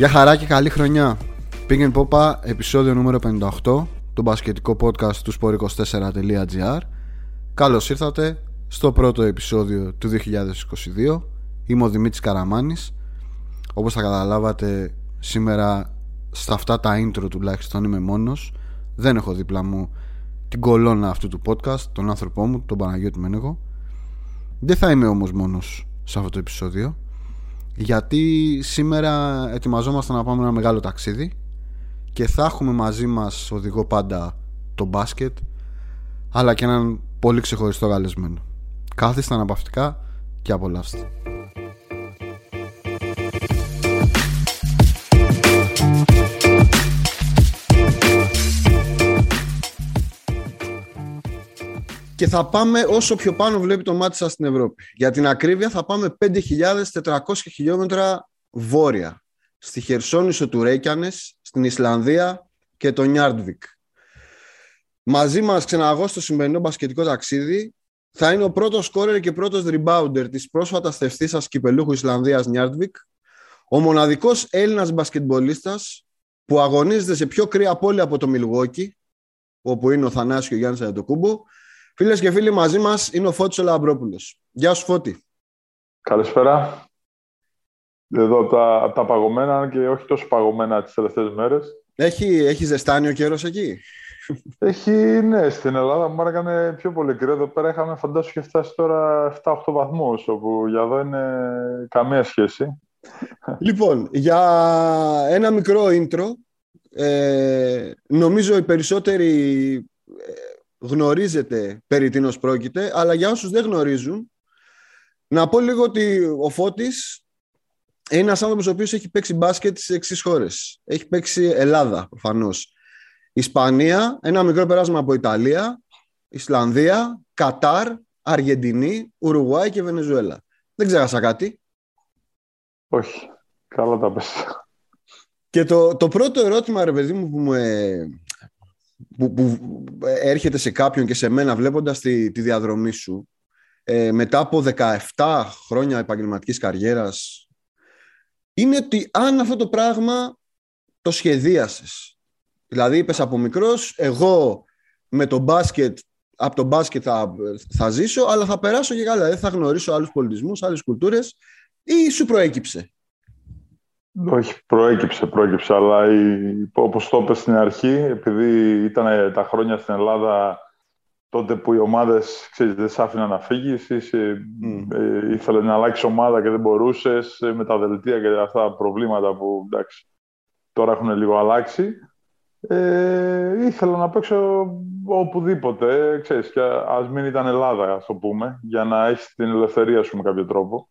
Γεια χαρά και καλή χρονιά. Πήγαινε Πόπα, επεισόδιο νούμερο 58, το μπασκετικό podcast του sport24.gr. Καλώς ήρθατε στο πρώτο επεισόδιο του 2022. Είμαι ο Δημήτρης Καραμάνης. Όπως θα καταλάβατε, σήμερα στα αυτά τα intro τουλάχιστον είμαι μόνος. Δεν έχω δίπλα μου την κολόνα αυτού του podcast, τον άνθρωπό μου, τον Παναγιώτη Μένεγο. Δεν θα είμαι όμως μόνος σε αυτό το επεισόδιο γιατί σήμερα ετοιμαζόμαστε να πάμε ένα μεγάλο ταξίδι και θα έχουμε μαζί μας οδηγό πάντα το μπάσκετ αλλά και έναν πολύ ξεχωριστό καλεσμένο. Κάθιστα αναπαυτικά και απολαύστε. Και θα πάμε όσο πιο πάνω βλέπει το μάτι σας στην Ευρώπη. Για την ακρίβεια θα πάμε 5.400 χιλιόμετρα βόρεια, στη Χερσόνησο του Ρέικιανες, στην Ισλανδία και το Νιάρντβικ. Μαζί μας ξεναγό στο σημερινό μπασκετικό ταξίδι θα είναι ο πρώτος σκόρερ και πρώτος rebounder της πρόσφατας στεφθείσας κυπελούχου Ισλανδίας Νιάρντβικ, ο μοναδικός Έλληνας μπασκετμπολίστας που αγωνίζεται σε πιο κρύα πόλη από το Μιλγουόκι, όπου είναι ο Θανάσης, Γιάννης Αντετοκούνμπο, Φίλες και φίλοι, μαζί μας είναι ο Φώτης ο Λαμπρόπουλος. Γεια σου, Φώτη. Καλησπέρα. Εδώ τα, τα παγωμένα και όχι τόσο παγωμένα τις τελευταίες μέρες. Έχει, έχει ζεστάνει ο καιρός εκεί; Έχει, ναι, στην Ελλάδα μου έκανε πιο πολύ κρύο. Εδώ πέρα είχαμε φαντάσου και φτάσει τώρα 7-8 βαθμούς, όπου για εδώ είναι καμία σχέση. Λοιπόν, για ένα μικρό intro, ε, νομίζω οι περισσότεροι ε, γνωρίζετε περί τίνος πρόκειται, αλλά για όσους δεν γνωρίζουν, να πω λίγο ότι ο Φώτης είναι ένας άνθρωπος ο οποίος έχει παίξει μπάσκετ στις εξής χώρες. Έχει παίξει Ελλάδα, προφανώς. Ισπανία, ένα μικρό περάσμα από Ιταλία, Ισλανδία, Κατάρ, Αργεντινή, Ουρουγουάη και Βενεζουέλα. Δεν ξέχασα κάτι. Όχι. Καλά τα πες. Και το, το πρώτο ερώτημα, ρε παιδί μου, που μου, ε, που, που έρχεται σε κάποιον και σε μένα βλέποντας τη, τη διαδρομή σου ε, μετά από 17 χρόνια επαγγελματικής καριέρας είναι ότι αν αυτό το πράγμα το σχεδίασες. Δηλαδή είπες από μικρός εγώ με το μπάσκετ από το μπάσκετ θα, θα ζήσω αλλά θα περάσω και καλά. Δεν θα γνωρίσω άλλους πολιτισμούς, άλλες κουλτούρες ή σου προέκυψε; Όχι, προέκυψε, προέκυψε, αλλά η, όπως το είπες στην αρχή, επειδή ήταν τα χρόνια στην Ελλάδα τότε που οι ομάδες ξέρεις, δεν σ' άφηναν να φύγεις, mm. ε, ήθελε να αλλάξεις ομάδα και δεν μπορούσες ε, με τα δελτία και αυτά τα προβλήματα που εντάξει, τώρα έχουν λίγο αλλάξει. Ε, ήθελα να παίξω οπουδήποτε, ξέρεις, και ας μην ήταν Ελλάδα, ας το πούμε, για να έχεις την ελευθερία σου με κάποιο τρόπο.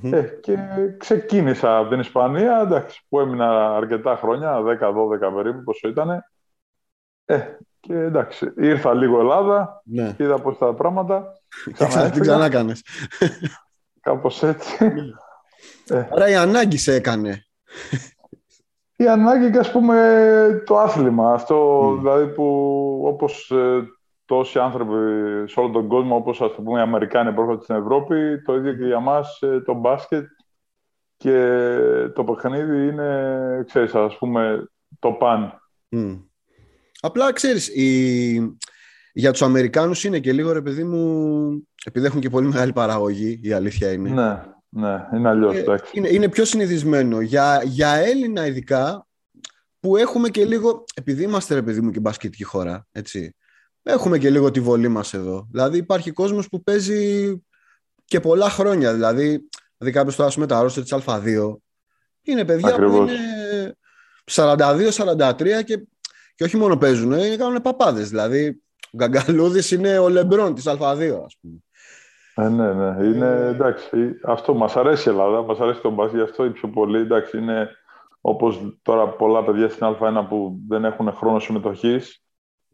Ε, και ξεκίνησα από την Ισπανία, εντάξει, που έμεινα αρκετά χρόνια, 10-12 περίπου, πόσο ήταν. Ε, και εντάξει, ήρθα λίγο Ελλάδα, ναι. είδα πώς τα πράγματα. Ξανά τι ξανά κάνεις. Κάπως έτσι. ε. Άρα η ανάγκη σε έκανε. Η ανάγκη και ας πούμε το άθλημα, αυτό δηλαδή που όπως ε, τόσοι άνθρωποι σε όλο τον κόσμο, όπως ας πούμε οι Αμερικάνοι που στην Ευρώπη, το ίδιο και για μας ε, το μπάσκετ και το παιχνίδι είναι, ξέρεις, ας πούμε, το παν. Απλά, ξέρεις, η... για τους Αμερικάνους είναι και λίγο, ρε παιδί μου, επειδή έχουν και πολύ μεγάλη παραγωγή, η αλήθεια είναι. Ναι, ναι, είναι αλλιώς, ε, είναι, είναι πιο συνηθισμένο. Για, για Έλληνα ειδικά, που έχουμε και λίγο, επειδή είμαστε, ρε παιδί μου, και μπασκετική χώρα, έτσι, έχουμε και λίγο τη βολή μας εδώ. Δηλαδή υπάρχει κόσμος που παίζει και πολλά χρόνια. Δηλαδή, δηλαδή κάποιος τώρα με τα αρρώστια της Α2 είναι παιδιά Ακριβώς. που είναι 42-43 και, και όχι μόνο παίζουν, είναι κάνουν παπάδες. Δηλαδή, ο Γκαγκαλούδης είναι ο Λεμπρόν της Α2 ας πούμε. Ε, ναι, ναι. Είναι, εντάξει, αυτό μας αρέσει η Ελλάδα, μας αρέσει το μπάσκετ, γι' αυτό η πιο πολύ, εντάξει, είναι όπως τώρα πολλά παιδιά στην Α1 που δεν έχουν χρόνο συμμετοχής,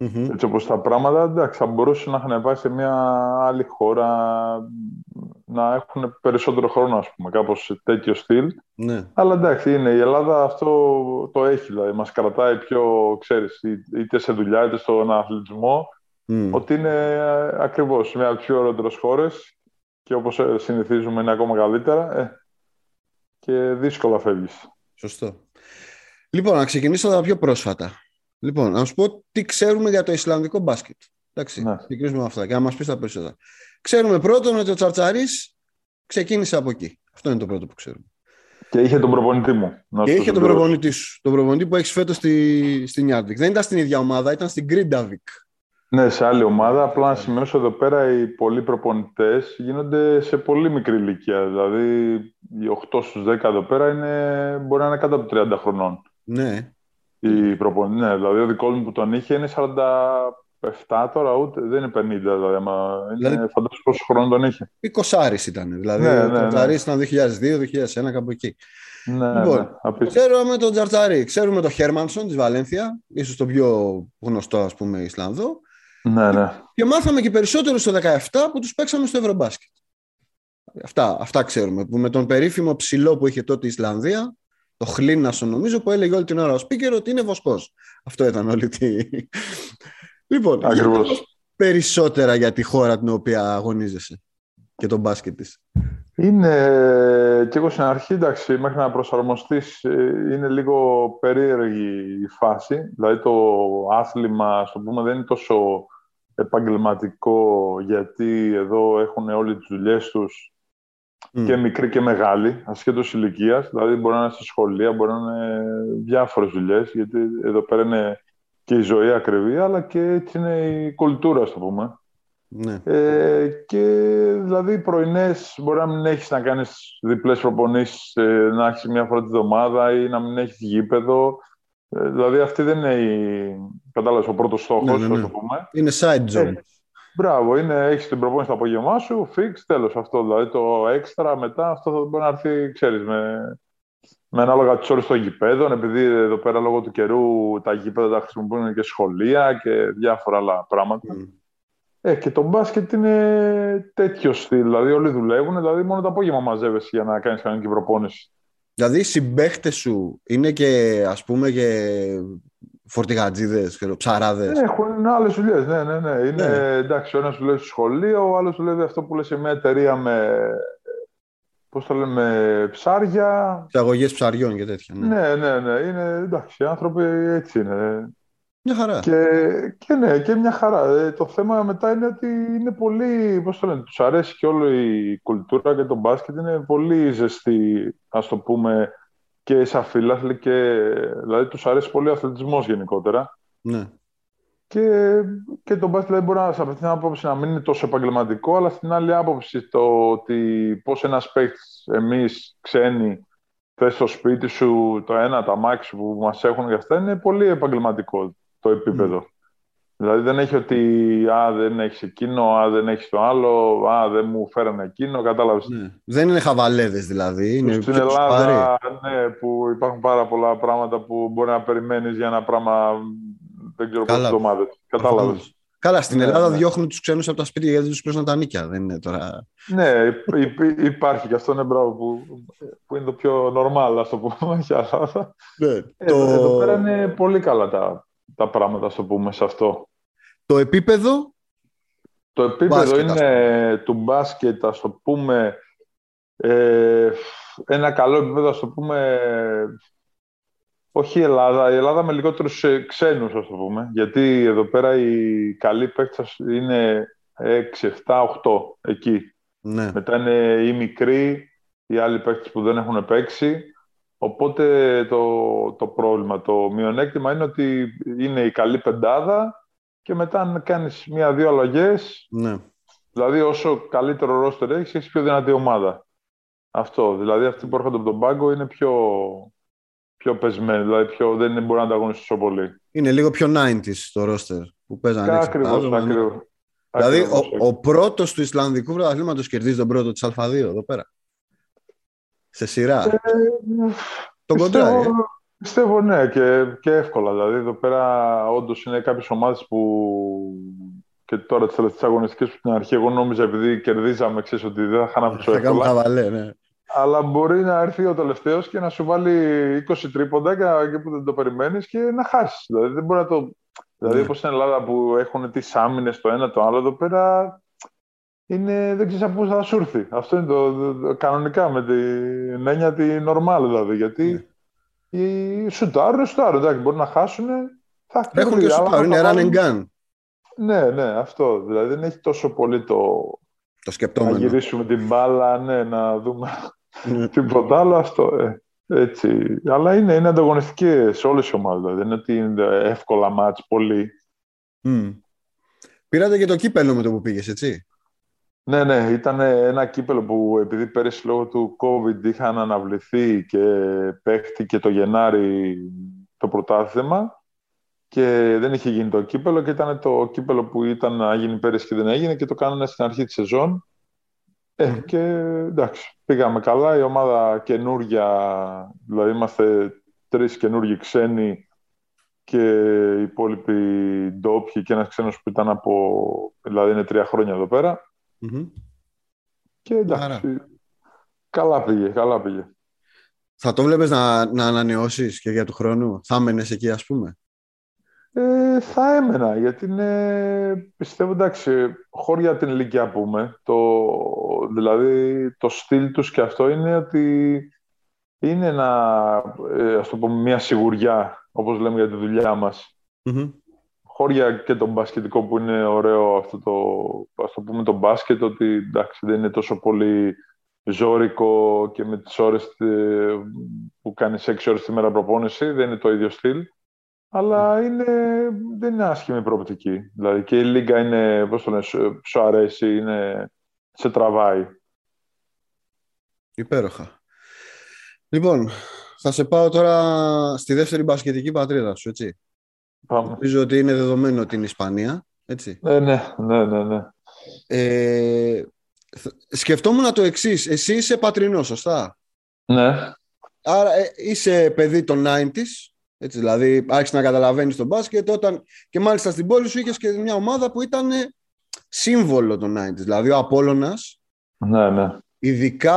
Mm-hmm. Έτσι όπως τα πράγματα, εντάξει, θα μπορούσαν να είχαν πάει σε μια άλλη χώρα, να έχουν περισσότερο χρόνο, ας πούμε, κάπως τέτοιο στυλ. Ναι. Αλλά εντάξει, είναι, η Ελλάδα αυτό το έχει, δηλαδή, μας κρατάει πιο, ξέρεις, είτε σε δουλειά είτε στον αθλητισμό, mm. ότι είναι ε, ακριβώς μια από τις πιο ωραίες χώρες και όπως ε, συνηθίζουμε είναι ακόμα καλύτερα ε, και δύσκολα φεύγεις. Σωστό. Λοιπόν, να ξεκινήσω τα πιο πρόσφατα. Λοιπόν, να σου πω τι ξέρουμε για το Ισλανδικό μπάσκετ. Εντάξει, Ναι. ξεκινήσουμε με αυτά και να μας πεις τα περισσότερα. Ξέρουμε πρώτον ότι ο Τσαρτσαρής ξεκίνησε από εκεί. Αυτό είναι το πρώτο που ξέρουμε. Και είχε τον προπονητή μου. να Και σου είχε τον συμπληρώσω. προπονητή σου. Τον προπονητή που έχεις φέτος στη, στη Νιάρντβικ. Δεν ήταν στην ίδια ομάδα, ήταν στην Γκρίνταβικ. Ναι, σε άλλη ομάδα. Απλά να σημειώσω εδώ πέρα οι πολλοί προπονητές γίνονται σε πολύ μικρή ηλικία. Δηλαδή, οι 8 στους 10 εδώ πέρα είναι, μπορεί να είναι κάτω από 30 χρονών. Ναι. Οι προπονητές, ναι, δηλαδή ο δικός μου που τον είχε είναι 47 τώρα, ούτε, δεν είναι 50. Δηλαδή, άμα είναι, Δηλαδή- φαντάζομαι πόσο χρόνο τον είχε. 20 ήταν. Δηλαδή Ναι, ο ναι, ναι. Τσαρτσαρή ήταν 2002-2001, κάπου εκεί. Ναι, Λοιπόν, ναι, απίστευτο. Ξέρουμε τον Τζαρτζαρή, ξέρουμε τον Χέρμανσον της Βαλένθια, ίσως τον πιο γνωστό ας πούμε Ισλανδό. Ναι, ναι. Και μάθαμε και περισσότερο στο 17 που τους παίξαμε στο Ευρωμπάσκετ. Αυτά, αυτά ξέρουμε. Που με τον περίφημο ψηλό που είχε τότε η Ισλανδία, το Χλίνασον νομίζω, που έλεγε όλη την ώρα ο Σπίκερ ότι είναι βοσκός. Αυτό ήταν όλη τη. Λοιπόν, για Ακριβώς. να μας περισσότερα για τη χώρα την οποία αγωνίζεσαι και τον μπάσκετ της. Είναι και εγώ στην αρχή, εντάξει, μέχρι να προσαρμοστείς ε, είναι λίγο περίεργη η φάση. Δηλαδή το άθλημα, ας το πούμε, δεν είναι τόσο επαγγελματικό γιατί εδώ έχουν όλοι τις δουλειές τους Μμ. και μικροί και μεγάλοι, ασχέτως ηλικίας. Δηλαδή μπορεί να είναι στη σχολεία, μπορεί να είναι διάφορες δουλειές γιατί εδώ πέρα είναι και η ζωή ακριβή, αλλά και έτσι είναι η κουλτούρα, ας το πούμε. Ναι. Ε, και δηλαδή οι πρωινές μπορεί να μην έχεις να κάνεις διπλές προπονήσεις, ε, να έχεις μια φορά τη βδομάδα ή να μην έχεις γήπεδο. Ε, δηλαδή αυτή δεν είναι η, κατάλαβες, ο πρώτος στόχο, Ναι, ναι, ναι. το πούμε. Είναι side job. Ε, Μπράβο, είναι, έχεις την προπόνηση το απόγευμά σου, fix, τέλος αυτό. Δηλαδή το έξτρα μετά, αυτό θα μπορεί να έρθει, ξέρεις, με, με ανάλογα τις ώρες των γηπέδων, επειδή εδώ πέρα λόγω του καιρού τα γήπεδα τα χρησιμοποιούν και σχολεία και διάφορα άλλα πράγματα. Μμ. Ε, και το μπάσκετ είναι τέτοιο στυλ. Δηλαδή, όλοι δουλεύουν. Δηλαδή, μόνο το απόγευμα μαζεύεσαι για να κάνεις κανονική προπόνηση. Δηλαδή οι συμπαίχτες σου είναι και ας πούμε και φορτηγατζίδες, ψαράδες. Έχουν άλλες δουλειές. Ναι, ναι, ναι. Είναι, Ναι. εντάξει, ο ένας δουλεύει στο σχολείο, ο άλλος δουλεύει αυτό που λες σε μια εταιρεία με. Πώς το λέμε, ψάρια. Εξαγωγές ψαριών και τέτοια. Ναι. Ναι, ναι, ναι. Είναι, εντάξει, οι άνθρωποι έτσι είναι. Μια χαρά. Και, και ναι, και μια χαρά. Ε, το θέμα μετά είναι ότι είναι πολύ, πώς το λένε, τους αρέσει και όλο η κουλτούρα και το μπάσκετ είναι πολύ ζεστή, ας το πούμε, και σαν φίλαθλοι και, δηλαδή τους αρέσει πολύ ο αθλητισμός γενικότερα. Ναι. Και, και το μπάσκετ δηλαδή, μπορεί να, σε αυτή την άποψη να μην είναι τόσο επαγγελματικό, αλλά στην άλλη άποψη το ότι πώς ένας παίκτης, εμείς ξένοι, θες στο σπίτι σου το ένα, τα μάξι που μας έχουν για αυτά, είναι πολύ επαγγελματικό το επίπεδο. Δηλαδή δεν έχει ότι α, δεν έχεις εκείνο, α, δεν έχεις το άλλο, α, δεν μου φέρανε εκείνο, κατάλαβες. ναι. Δεν είναι χαβαλέδες δηλαδή. Είναι Στην πιο σοβαροί. Ελλάδα, ναι, που υπάρχουν πάρα πολλά πράγματα που μπορεί να περιμένεις για ένα πράγμα, δεν ξέρω πόσες Καλά. εβδομάδες. Κατάλαβες. Προφανώς. Καλά, στην Ναι, Ελλάδα ναι. διώχνουν τους ξένους από τα σπίτια γιατί δεν τους παίρνουν τα νίκια. Δεν είναι τώρα... Ναι, υ- υ- υπάρχει και αυτό είναι μπράβο που, που είναι το πιο normal, ας το πούμε, για Ελλάδα. Ναι. Ε, το... Εδώ πέρα είναι πολύ καλά τα, τα πράγματα, ας το πούμε, σε αυτό. Το επίπεδο; Το επίπεδο Μπάσκετ, ας είναι του μπάσκετ, ας το πούμε, ε, ένα καλό επίπεδο, ας το πούμε, όχι η Ελλάδα, η Ελλάδα με λιγότερους ε, ξένους, ας το πούμε, γιατί εδώ πέρα οι καλοί παίκτες είναι 6, 7, 8, εκεί. ναι. Μετά είναι οι μικροί, οι άλλοι παίκτες που δεν έχουν παίξει. Οπότε το, το πρόβλημα, το μειονέκτημα είναι ότι είναι η καλή πεντάδα και μετά αν κάνεις μία-δύο αλλαγές, ναι. δηλαδή όσο καλύτερο ρόστερ έχεις, έχεις πιο δυνατή ομάδα. Αυτό, δηλαδή αυτοί που έρχονται από τον πάγκο είναι πιο, πιο πεσμένοι, δηλαδή πιο, δεν είναι- μπορεί να ανταγωνιστούν τόσο πολύ. Είναι λίγο πιο 90s το ρόστερ που παίζανε έτσι. Ακριβώς, φαντάζομαι, ναι. ακριβώς. Δηλαδή, Ακριβώς. ο, ο πρώτος του Ισλανδικού πρωταθλήματος κερδίζει τον πρώτο της Α2 εδώ πέρα. Σε σειρά. Ε, τον κοντράει. Ε. Πιστεύω, πιστεύω ναι και, και εύκολα. Δηλαδή εδώ πέρα όντως είναι κάποιες ομάδες που και τώρα τις τελευταίες αγωνιστικές που στην αρχή εγώ νόμιζα επειδή κερδίζαμε, ξέρεις ότι δεν θα χάναμε τόσο Θα κάνουμε εύκολα. χαβαλέ, ναι. Αλλά μπορεί να έρθει ο τελευταίος και να σου βάλει 20 τρίποντα και εκεί που δεν το περιμένεις και να χάσεις. Δηλαδή δεν μπορεί να το. Δηλαδή, Ναι. όπως στην Ελλάδα που έχουν τις άμυνες το ένα το άλλο, εδώ πέρα είναι, δεν ξέρεις από πού θα σου έρθει. Αυτό είναι το, το- το- κανονικά με την έννοια τη normal δηλαδή. Γιατί Ναι. Οι σουτάρουν, σουτάρουν. Εντάξει, μπορεί να χάσουν. Θα Έχουν και σουτάρουν, είναι run and gun. Ναι, ναι, αυτό. Δηλαδή δεν έχει τόσο πολύ το. Το σκεπτόμενο. Να γυρίσουμε την μπάλα, ναι, να δούμε ναι. τίποτα άλλο. Αυτό. Ε, έτσι. Αλλά είναι, είναι ανταγωνιστικέ όλες οι ομάδες. Δηλαδή. Δεν είναι ότι είναι εύκολα μάτς πολύ. Mm. Πήρατε και το κύπελο με το που πήγες, έτσι. Ναι, ναι, ήταν ένα κύπελο που επειδή πέρυσι λόγω του COVID είχαν αναβληθεί και παίχτηκε το Γενάρη το πρωτάθλημα και δεν είχε γίνει το κύπελο και ήταν το κύπελο που ήταν να γίνει πέρυσι και δεν έγινε και το κάνανε στην αρχή της σεζόν. Ε, και εντάξει, πήγαμε καλά. Η ομάδα καινούρια, δηλαδή είμαστε τρεις καινούργοι ξένοι και οι υπόλοιποι ντόπιοι και ένας ξένος που ήταν από, δηλαδή είναι τρία χρόνια εδώ πέρα. Και εντάξει, καλά πήγε, καλά πήγε. Θα το βλέπεις να, να ανανεώσεις και για του χρόνου; Θα έμενες εκεί ας πούμε; Ε, θα έμενα, γιατί είναι, πιστεύω, εντάξει, χώρια την ηλικία πούμε, το, δηλαδή το στυλ τους και αυτό είναι ότι είναι ένα, ε, ας το πούμε, μια σιγουριά, όπως λέμε για τη δουλειά μας. Χώρια και το μπασκετικό που είναι ωραίο αυτό το, ας το πούμε, το μπάσκετ, ότι εντάξει, δεν είναι τόσο πολύ ζώρικο και με τις ώρες ε, που κάνεις 6 ώρες τη μέρα προπόνηση, δεν είναι το ίδιο στυλ. Αλλά είναι, δεν είναι άσχημη προοπτική. Δηλαδή και η Λίγκα είναι, πώς το λένε, σου αρέσει, είναι, σε τραβάει. Υπέροχα. Λοιπόν, θα σε πάω τώρα στη δεύτερη μπασκετική πατρίδα σου, έτσι. Πάμε. Νομίζω ότι είναι δεδομένο ότι είναι η Ισπανία, έτσι. Ναι, ναι, ναι, ναι. ναι. Ε, σκεφτόμουν το εξής. Εσύ είσαι πατρινός, σωστά; Ναι. Άρα ε, είσαι παιδί των 90s, έτσι, δηλαδή άρχισε να καταλαβαίνεις τον μπάσκετ όταν και μάλιστα στην πόλη σου είχες και μια ομάδα που ήταν σύμβολο των 90s. Δηλαδή ο Απόλλωνας, ναι, ναι. ειδικά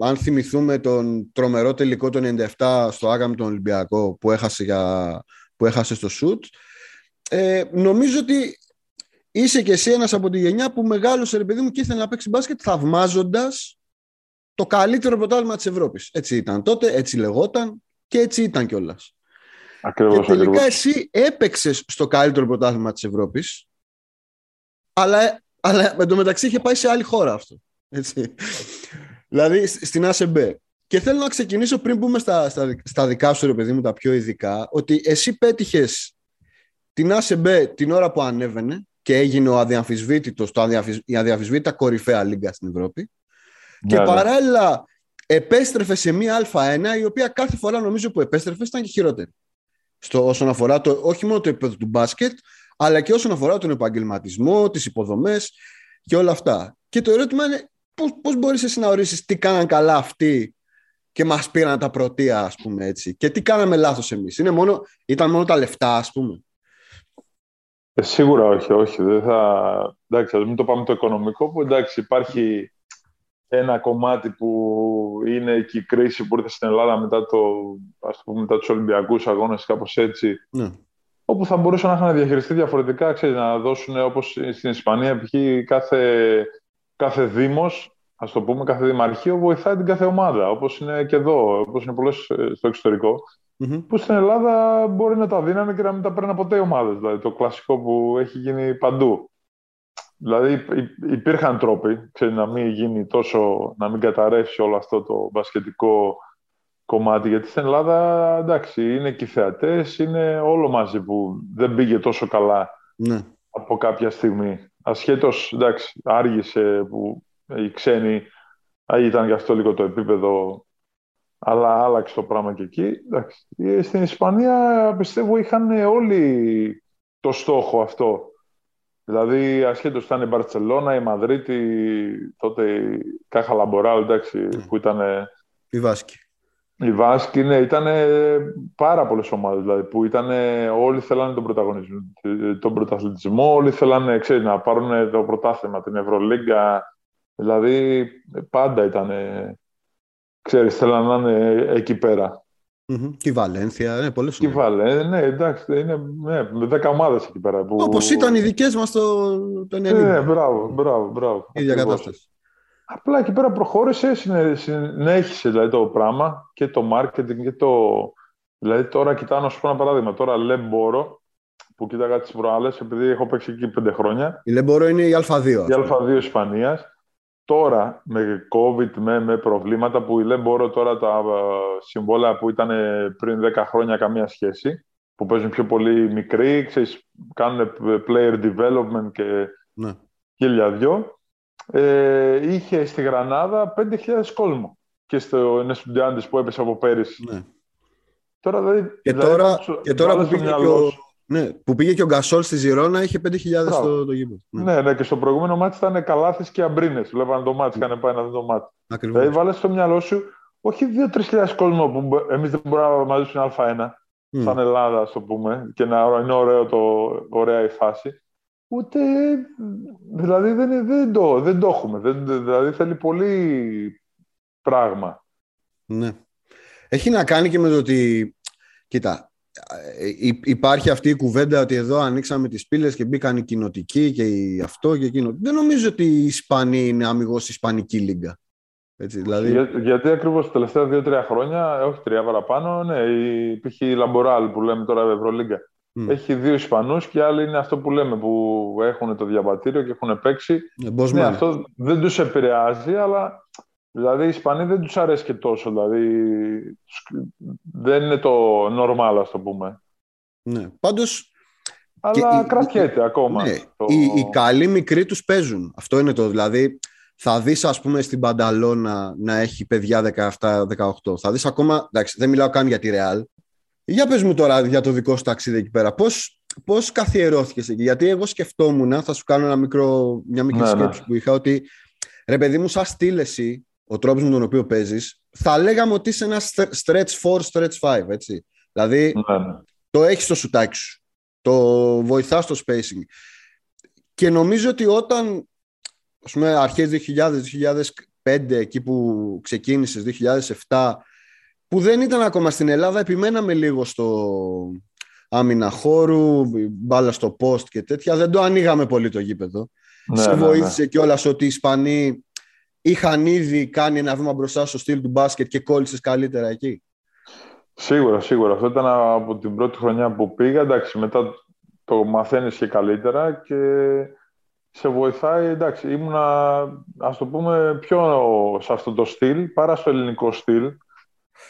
αν θυμηθούμε τον τρομερό τελικό του 97 στο Άγαμ τον Ολυμπιακό που έχασε, για, που έχασε στο σουτ, ε, νομίζω ότι είσαι και εσύ ένας από τη γενιά που μεγάλωσε ρε παιδί μου και ήθελε να παίξει μπάσκετ θαυμάζοντας το καλύτερο πρωτάθλημα της Ευρώπης. Έτσι ήταν τότε, έτσι λεγόταν και έτσι ήταν κιόλας. Ακριβώς, και τελικά εσύ έπαιξες στο καλύτερο πρωτάθλημα της Ευρώπης αλλά, αλλά μεταξύ είχε πάει σε άλλη χώρα αυτό. Έτσι. δηλαδή στην ΑΣΕΜΠΕ. Και θέλω να ξεκινήσω πριν πούμε στα, στα, στα δικά σου, ρε παιδί μου, τα πιο ειδικά, ότι εσύ πέτυχες την ΑΣΕΜΠΕ την ώρα που ανέβαινε και έγινε ο αδιαμφισβήτητος, το η αδιαμφισβήτητα κορυφαία λίγκα στην Ευρώπη. και ναι, ναι. παράλληλα επέστρεφε σε μία Α1, η οποία κάθε φορά νομίζω που επέστρεφε ήταν και χειρότερη. Στο, όσον αφορά το, όχι μόνο το επίπεδο του μπάσκετ, αλλά και όσον αφορά τον επαγγελματισμό, τις υποδομές και όλα αυτά. Και το ερώτημα είναι πώς, πώς μπορείς εσύ να ορίσεις τι κάναν καλά αυτοί και μας πήραν τα πρωτεία, ας πούμε έτσι. Και τι κάναμε λάθος εμείς. Είναι μόνο, ήταν μόνο τα λεφτά, ας πούμε. Ε, σίγουρα όχι, όχι. Δεν θα... Εντάξει, ας μην το πάμε το οικονομικό, που εντάξει υπάρχει ένα κομμάτι που είναι και η κρίση που ήρθε στην Ελλάδα μετά, το, ας πούμε, μετά τους Ολυμπιακούς αγώνες, κάπως έτσι. Ναι όπου θα μπορούσαν να είχαν διαχειριστεί διαφορετικά, ξέρεις, να δώσουν όπως στην Ισπανία, π.χ. κάθε, κάθε δήμος, ας το πούμε, κάθε δημαρχείο βοηθάει την κάθε ομάδα, όπως είναι και εδώ, όπως είναι πολλές ε, στο εξωτερικο που στην Ελλάδα μπορεί να τα δίνανε και να μην τα παίρνουν ποτέ οι ομάδες, δηλαδή το κλασικό που έχει γίνει παντού. Δηλαδή υπήρχαν τρόποι, ξέρεις, να μην γίνει τόσο, να μην καταρρεύσει όλο αυτό το μπασκετικό κομμάτι, γιατί στην Ελλάδα, εντάξει, είναι και οι θεατές, είναι όλο μαζί που δεν πήγε τόσο καλά ναι. από κάποια στιγμή. Ασχέτως, εντάξει, άργησε που οι ξένοι ήταν γι' αυτό λίγο το επίπεδο, αλλά άλλαξε το πράγμα και εκεί. Εντάξει. Ε, στην Ισπανία, πιστεύω, είχαν όλοι το στόχο αυτό. Δηλαδή, ασχέτως ήταν η Μπαρτσελώνα, η Μαδρίτη, τότε η Κάχα Λαμποράλ, εντάξει, ναι. που ήταν... Η Βάσκη. Η Βάσκη, ναι, ήταν πάρα πολλές ομάδες δηλαδή, που ήταν, όλοι θέλανε τον πρωταγωνισμό, τον πρωταθλητισμό, όλοι θέλανε ξέρεις, να πάρουν το πρωτάθλημα, την Ευρωλίγκα. Δηλαδή πάντα ήταν, ξέρεις, θέλανε να είναι εκεί πέρα. Mm-hmm. Και η Βαλένθια, ναι, πολλές Και η Βαλένθια, ναι, εντάξει, είναι ναι, με δέκα ομάδες εκεί πέρα. Που... Όπως ήταν οι δικές μας το, το 90. Ναι, μπράβο, μπράβο, μπράβο. Η ίδια κατάσταση. Απλά εκεί πέρα προχώρησε, συνέχισε δηλαδή το πράγμα και το marketing και το, Δηλαδή τώρα κοιτάω να σου πω ένα παράδειγμα. Τώρα Λεμπορο, που κοίταγα τις προάλλες, επειδή έχω παίξει εκεί πέντε χρόνια. Η Λεμπορο είναι η Α2. Η Α2 Ισπανίας. Τώρα με COVID, με, με προβλήματα που η Λεμπορο τώρα τα ε, συμβόλαια που ήταν πριν 10 χρόνια καμία σχέση, που παίζουν πιο πολύ μικροί, ξέρεις, κάνουν player development και ναι. χίλια δυο. Ε, είχε στη Γρανάδα 5.000 κόσμο και στο Νεσουντιάντες που έπεσε από πέρυσι. Ναι. Τώρα, δηλαδή, και δηλαδή, τώρα, και τώρα που, πήγε και ο, σου. Ναι, που πήγε και ο Γκασόλ στη Ζηρώνα είχε 5.000 στο το γήπεδο. Ναι. ναι, ναι, και στο προηγούμενο μάτι ήταν Καλάθης και Αμπρίνες. Βλέπανε το μάτι, είχαν πάει να δει το μάτι. Ακριβώς. Δηλαδή βάλες στο μυαλό σου όχι 2-3 κόσμο που εμείς δεν μπορούμε να μαζίσουμε Α1, Mm. σαν Ελλάδα, ας το πούμε, και να είναι ωραίο το, ωραία η φάση. Ούτε. Δηλαδή δεν, δεν, το, δεν το έχουμε. Δεν, δηλαδή θέλει πολύ πράγμα. Ναι. Έχει να κάνει και με το ότι. Κοίτα, ε, υ- υπάρχει αυτή η κουβέντα ότι εδώ ανοίξαμε τις πύλες και μπήκαν οι κοινοτικοί και οι αυτό και εκείνο. Δεν νομίζω ότι οι Ισπανοί είναι αμυγός Ισπανική λίγκα. Έτσι, δηλαδή, Για, γιατί ακριβώς τα τελευταία δύο-τρία χρόνια, ε, όχι τρία παραπάνω, ναι, η, π.χ. η Λαμποράλ που λέμε τώρα Ευρωλίγκα. μ, Έχει δύο Ισπανούς και οι άλλοι είναι αυτό που λέμε που έχουν το διαβατήριο και έχουν παίξει. ε, Bosman. Ναι, αυτό δεν τους επηρεάζει, αλλά δηλαδή οι Ισπανοί δεν τους αρέσει και τόσο. Δηλαδή τους- δεν είναι το normal, ας το πούμε. Ναι. Πάντως, Αλλά η- κρατιέται ακόμα. ναι, το- οι, οι καλοί μικροί τους παίζουν. Αυτό είναι το. Δηλαδή, θα δεις ας πούμε στην Πανταλώνα να έχει παιδιά 17-18. Θα δεις ακόμα, εντάξει δεν μιλάω καν για τη Ρεάλ. Για πες μου τώρα για το δικό σου ταξίδι εκεί πέρα. Πώς, πώς καθιερώθηκες εκεί; Γιατί εγώ σκεφτόμουν, θα σου κάνω ένα μικρό, μια μικρή Ναι, ναι. σκέψη που είχα, ότι ρε παιδί μου σαν στυλ εσύ, ο τρόπος με τον οποίο παίζεις, θα λέγαμε ότι είσαι ένα stretch 4, stretch 5, έτσι. Δηλαδή, Ναι, ναι. το έχεις στο σουτάκι σου. Το βοηθάς στο spacing. Και νομίζω ότι όταν, ας πούμε, αρχές 2000, 2005, εκεί που ξεκίνησες, 2007, που δεν ήταν ακόμα στην Ελλάδα, επιμέναμε λίγο στο άμυνα χώρου, μπάλα στο post και τέτοια. Δεν το ανοίγαμε πολύ το γήπεδο. Ναι, Σε ναι, ναι. βοήθησε κιόλας ότι οι Ισπανοί είχαν ήδη κάνει ένα βήμα μπροστά στο στυλ του μπάσκετ και κόλλησες καλύτερα εκεί; Σίγουρα, σίγουρα. Αυτό ήταν από την πρώτη χρονιά που πήγα. Εντάξει, μετά το μαθαίνεις και καλύτερα και σε βοηθάει. Εντάξει, ήμουνα, ας το πούμε, πιο σε αυτό το στυλ παρά στο ελληνικό στυλ.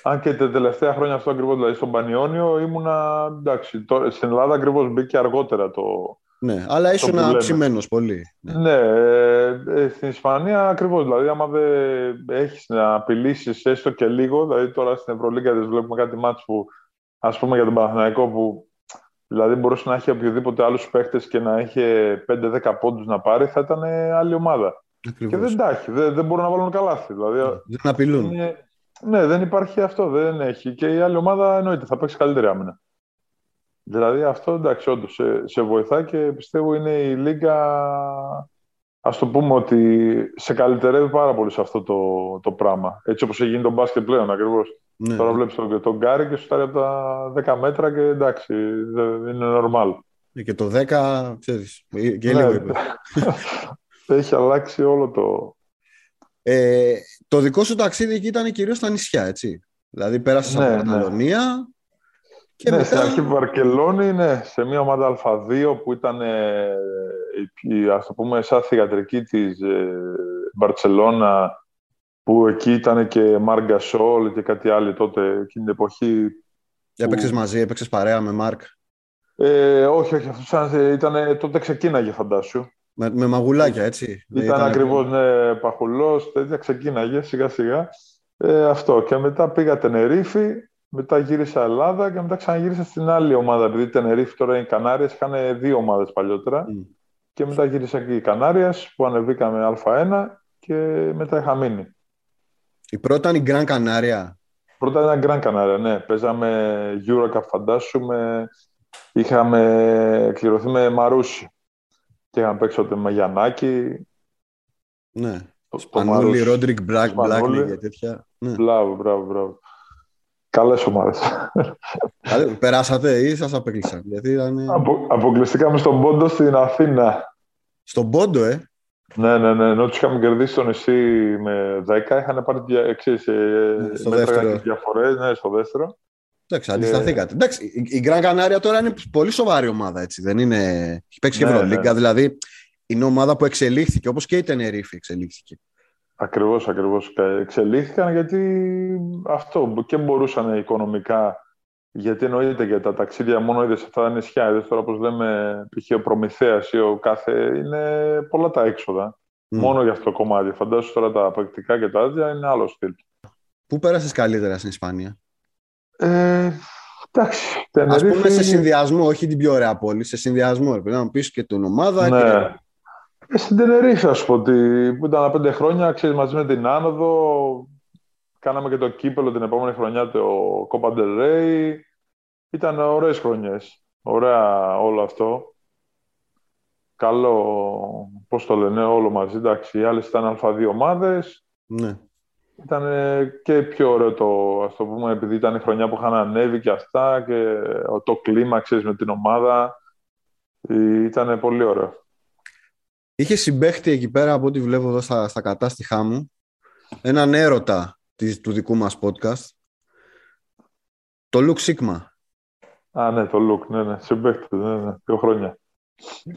Αν και τα τελευταία χρόνια αυτό ακριβώς, δηλαδή στον Πανιόνιο ήμουνα, εντάξει, τώρα, στην Ελλάδα ακριβώς μπήκε αργότερα το... Ναι, αλλά ήσουν που λέμε. αψημένος πολύ. Ναι. Ναι, ε, ε, στην Ισπανία ακριβώς, δηλαδή άμα δεν έχεις να απειλήσεις έστω και λίγο, δηλαδή τώρα στην Ευρωλίγκα δεν βλέπουμε κάτι μάτς που, ας πούμε για τον Παναθηναϊκό που δηλαδή μπορούσε να έχει οποιοδήποτε άλλους παίχτες και να είχε 5-10 πόντους να πάρει, θα ήταν άλλη ομάδα. Ακριβώς. Και δεν τα έχει, δεν, δεν μπορούν να βάλουν καλάθι. Δηλαδή, Δεν απειλούν. είναι- ναι, δεν υπάρχει αυτό, δεν έχει. Και η άλλη ομάδα εννοείται θα παίξει καλύτερη άμυνα. Δηλαδή αυτό εντάξει, όντως σε, σε βοηθάει και πιστεύω είναι η Λίγκα. Α το πούμε ότι σε καλυτερεύει πάρα πολύ σε αυτό το, το πράγμα. Έτσι όπως έχει γίνει το μπάσκετ πλέον ακριβώς. Ναι. Τώρα βλέπεις τον, τον Γκάρι και σου στάρει από τα 10 μέτρα και εντάξει, δεν είναι normal. Ε, Και το 10, ξέρεις, ε, και Ναι. λίγο είπες. έχει αλλάξει όλο το. Ε, το δικό σου ταξίδι εκεί ήταν κυρίως στα νησιά, έτσι. Δηλαδή πέρασες Ναι, από ναι. Καταλωνία και ναι, μετά... στην αρχή Βαρκελόνη, ναι, σε μια ομάδα Α2 που ήταν, ε, η- ας το πούμε, σαν θηγατρική της ε, Μπαρτσελώνα, που εκεί ήταν και Μάρ Σόλ και κάτι άλλο τότε, εκείνη την εποχή. Έπαιξες μαζί, έπαιξες παρέα με Μάρκ. Ε, όχι, όχι, αυτός σαν, ήταν, τότε ξεκίναγε φαντάσου. Με, με μαγουλάκια, έτσι. Ήταν, ακριβώς, ναι, παχουλός, τέτοια, ξεκίναγε σιγά σιγά. Ε, αυτό. Και μετά πήγα Τενερίφη, μετά γύρισα Ελλάδα και μετά ξαναγύρισα στην άλλη ομάδα. Επειδή Τενερίφη τώρα είναι οι Κανάριες, είχαν δύο ομάδες παλιότερα. Μμ. Και μετά γύρισα και οι Κανάριας που ανεβήκαμε Α1 και μετά είχα μείνει. Η πρώτη ήταν η Γκραν Κανάρια. Πρώτα ήταν Gran Canaria, ναι. Παίζαμε Eurocup, φαντάσου με. Είχαμε κληρωθεί με Μαρούσι. Και είχαμε παίξει τότε με Γιαννάκη. Ναι. το- το Σπανούλη, Μαρούσι. Ρόντερικ Μπλάκ, Σπανούλη. Μπλάκ και τέτοια. Ναι. Μπράβο, μπράβο, μπράβο. Καλές ομάδες. Δηλαδή, περάσατε ή σας απέκλεισαν. Γιατί ήταν Απο, αποκλειστήκαμε στον πόντο στην Αθήνα. στον πόντο, ε; Ναι, ναι, ναι. Ενώ τους είχαμε κερδίσει στο νησί με 10, είχαν πάρει δια, εξής, ε, Ναι, στο μέτραγαν δεύτερο. τις διαφορές, ναι, στο δεύτερο. Εντάξει, αντισταθήκατε. Εντάξει, η Γκραν Κανάρια τώρα είναι πολύ σοβαρή ομάδα, έτσι. Δεν είναι. Έχει παίξει και ναι, Ευρωλίγκα, ναι. δηλαδή είναι ομάδα που εξελίχθηκε, όπως και η Τενερίφη εξελίχθηκε. Ακριβώς, ακριβώς. Εξελίχθηκαν γιατί αυτό και μπορούσαν οικονομικά. Γιατί εννοείται για τα ταξίδια μόνο είδες σε αυτά τα νησιά. Είδες τώρα, όπω λέμε, π.χ. ο Προμηθέας ή ο κάθε. Είναι πολλά τα έξοδα. Μόνο για αυτό το κομμάτι. Φαντάζομαι τώρα τα απακτικά και τα άδεια είναι άλλο στυλ. Πού πέρασες καλύτερα στην Ισπανία, ε, Εντάξει. Α πούμε σε συνδυασμό, όχι την πιο ωραία πόλη, σε συνδυασμό. Πρέπει να μου πεις και την ομάδα. Ναι. Και... Ε, στην Τενερίφη, ας πω, που ήταν πέντε χρόνια, ξέρεις, μαζί με την άνοδο. Κάναμε και το κύπελο την επόμενη χρονιά, το Copa del Rey. Ήταν ωραίες χρονιές. Ωραία όλο αυτό. Καλό, πώς το λένε, όλο μαζί. Εντάξει, οι άλλες ήταν α2 ομάδες. Ναι. Ήταν και πιο ωραίο το, ας το πούμε, επειδή ήταν η χρονιά που είχαν ανέβει και αυτά και το κλίμα, ξέρεις, με την ομάδα. Ήταν πολύ ωραίο. Είχε συμπέχτη εκεί πέρα από ό,τι βλέπω εδώ στα, στα κατάστοιχά μου έναν έρωτα της, του δικού μας podcast το Luke Sigma. Α, ναι, το Luke, ναι, ναι, συμπέχτη, ναι, ναι, δύο χρόνια.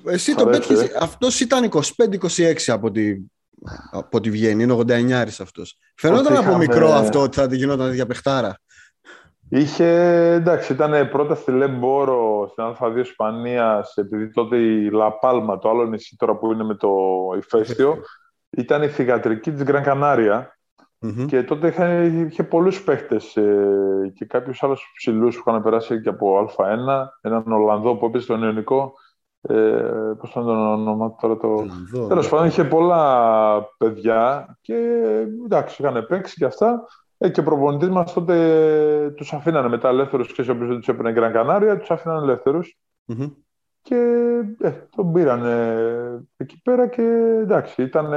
Εσύ το πέτυχες, ε; αυτός ήταν 25-26 από ό,τι, από ό,τι βγαίνει, είναι 89 αυτός. Φαινόταν από μικρό αυτό ότι θα γινόταν τέτοια παιχτάρα. Είχε, εντάξει, ήταν πρώτα στη Λεμπόρο, στην Α2 Ισπανίας, επειδή τότε η Λαπάλμα, το άλλο νησί τώρα που είναι με το ηφαίστειο, ήταν η θηγατρική της Γκραν καναρια Και τότε είχε, είχε πολλούς παίχτες ε, και κάποιους άλλους ψηλούς που είχαν περάσει και από Α1, έναν Ολλανδό που έπαιζε στον Ιωνικό, ε, πώς ήταν το όνομα τώρα το... Τέλος πάντων, είχε πολλά παιδιά και εντάξει, είχαν παίξει και αυτά. Ε, και ο προπονητής μας τότε τους αφήνανε μετά ελεύθερους. Ξέρεις, όποιος δεν τους έπαιρνε Γκραν Κανάρια, τους αφήνανε ελεύθερους. Mm-hmm. Και ε, τον πήρανε εκεί πέρα και εντάξει, ήταν.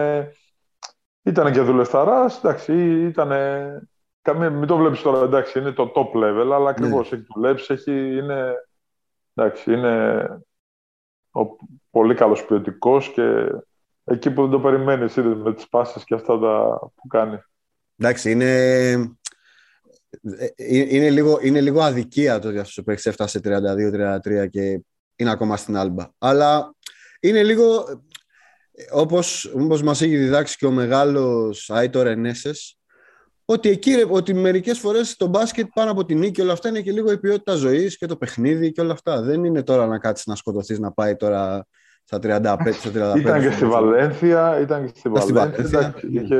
Ήταν και δουλευταρά, εντάξει, ήταν. Καμία, μην το βλέπεις τώρα, εντάξει, είναι το top level, αλλά ακριβώς mm. έχει δουλέψει, έχει, είναι, εντάξει, είναι ο, πολύ καλός ποιοτικός και εκεί που δεν το περιμένεις, είδες με τις πάσει και αυτά τα που κάνει. Εντάξει, είναι, ε, είναι, λίγο, είναι λίγο αδικία το ότι αυτός ο παίκτης έφτασε 32-33 και είναι ακόμα στην Άλμπα. Αλλά είναι λίγο όπως, όπως μας έχει διδάξει και ο μεγάλος Άιτορ Ενέσες ότι εκεί, ότι μερικές φορές το μπάσκετ πάνω από την νίκη όλα αυτά είναι και λίγο η ποιότητα ζωής και το παιχνίδι και όλα αυτά. Δεν είναι τώρα να κάτσεις να σκοτωθείς να πάει τώρα στα 35, στα 35. Ήταν και στη Βαλένθια, ήταν και στη Βαλένθια. Και,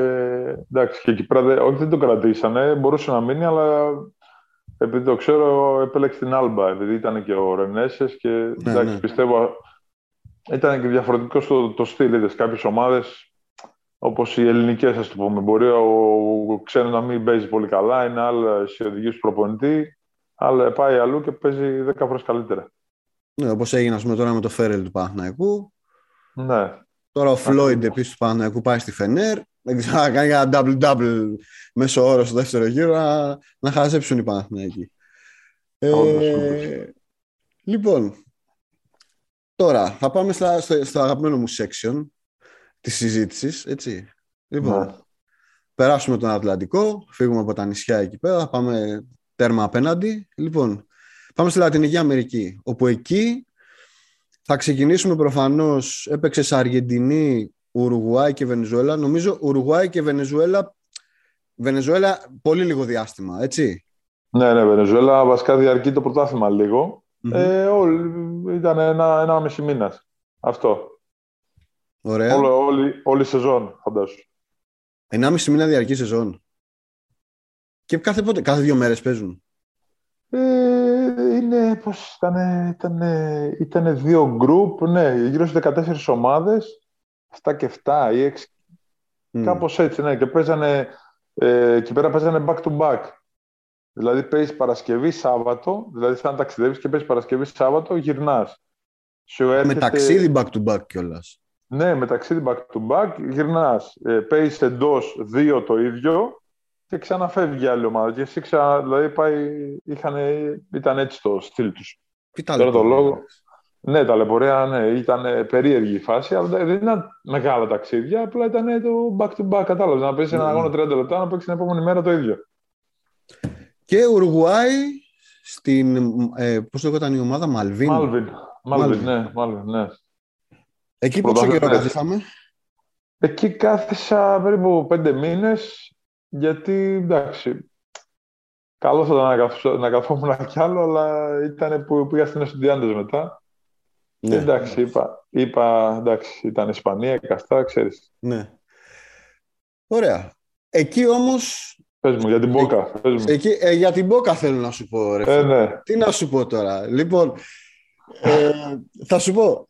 εντάξει, και εκεί πέρα, όχι δεν το κρατήσανε, μπορούσε να μείνει, αλλά επειδή το ξέρω, επέλεξε την Άλμπα, επειδή ήταν και ο Ρενέσες και ναι, εντάξει, ναι. πιστεύω ήταν και διαφορετικό το, το στυλ, είδες, κάποιες ομάδες όπως οι ελληνικές, ας το πούμε, μπορεί ο, ο ξένος να μην παίζει πολύ καλά, είναι άλλα σε οδηγίες του προπονητή, αλλά πάει αλλού και παίζει 10 φορές καλύτερα. Ναι, όπως έγινε ας πούμε, τώρα με το Φέρελ του Παναθηναϊκού. Ναι. Τώρα ο Φλόιντ επίσης του Παναθηναϊκού πάει στη Φενέρ. Δεν ξέρω, να κάνει ένα double-double μέσω όρο στο δεύτερο γύρο να, να χαζέψουν οι Παναθηναϊκοί. Ε, λοιπόν, τώρα θα πάμε στα, στο, στο αγαπημένο μου section της συζήτησης, έτσι. Λοιπόν, ναι. περάσουμε τον Ατλαντικό, φύγουμε από τα νησιά εκεί πέρα, πάμε τέρμα απέναντι. Λοιπόν, Πάμε στη Λατινική Αμερική, όπου εκεί θα ξεκινήσουμε προφανώς, έπαιξε Αργεντινή, Ουρουγουάη και Βενεζουέλα. Νομίζω Ουρουγουάη και Βενεζουέλα, Βενεζουέλα πολύ λίγο διάστημα, έτσι. Ναι, ναι, Βενεζουέλα βασικά διαρκεί το πρωτάθλημα Ε, όλη, ήταν ένα, ένα μισή μήνας. Αυτό. Ωραία. Όλο, όλη, όλη η σεζόν, φαντάσου. Ένα μισή μήνα διαρκεί σεζόν. Και κάθε, πότε, κάθε δύο μέρες παίζουν. Ε, είναι, πώς ήταν, ήταν, ήταν δύο γκρουπ, ναι, γύρω στις 14 ομάδες, 7 και 7 ή 6, mm. κάπως έτσι, ναι, και παίζανε, ε, εκεί πέρα παίζανε back to back. Δηλαδή παίζεις Παρασκευή, Σάββατο, δηλαδή σαν ταξιδεύεις και παίζεις Παρασκευή, Σάββατο, γυρνάς. Έρχεται... Με ταξίδι back to back κιόλας. Ναι, με ταξίδι back to back γυρνάς. Ε, παίζεις εντός δύο το ίδιο και ξαναφεύγει η άλλη ομάδα. Και εσύ ξανα, δηλαδή πάει, είχαν, ήταν έτσι το στυλ τους. Τι Τώρα το λόγο. Ναι, ταλαιπωρία ναι, ήταν περίεργη η φάση, αλλά δεν ήταν μεγάλα ταξίδια, απλά ήταν το back to back, κατάλαβες. Να παίξει ένα ναι. αγώνα 30 λεπτά, να παίξεις την επόμενη μέρα το ίδιο. Και Ουρουγουάη στην, ε, πώς λέγονταν η ομάδα, Μαλβίν. Μάλβιν, Μάλβιν, ναι, Μάλβιν, ναι. Εκεί πόσο καιρό καθίσαμε. Εκεί κάθισα περίπου πέντε μήνες, γιατί εντάξει, καλό θα ήταν να, καθώ, να καθόμουν κι άλλο, αλλά ήταν που πήγα στην Εστιδιάντες μετά. Ναι. εντάξει, είπα, είπα, εντάξει, ήταν Ισπανία, Καστά, ξέρεις. Ναι. Ωραία. Εκεί όμως... Πες μου, για την Μπόκα. Εκεί, ε, για την Μπόκα θέλω να σου πω, ρε. Ε, ναι. Τι να σου πω τώρα. Λοιπόν, ε, θα σου πω,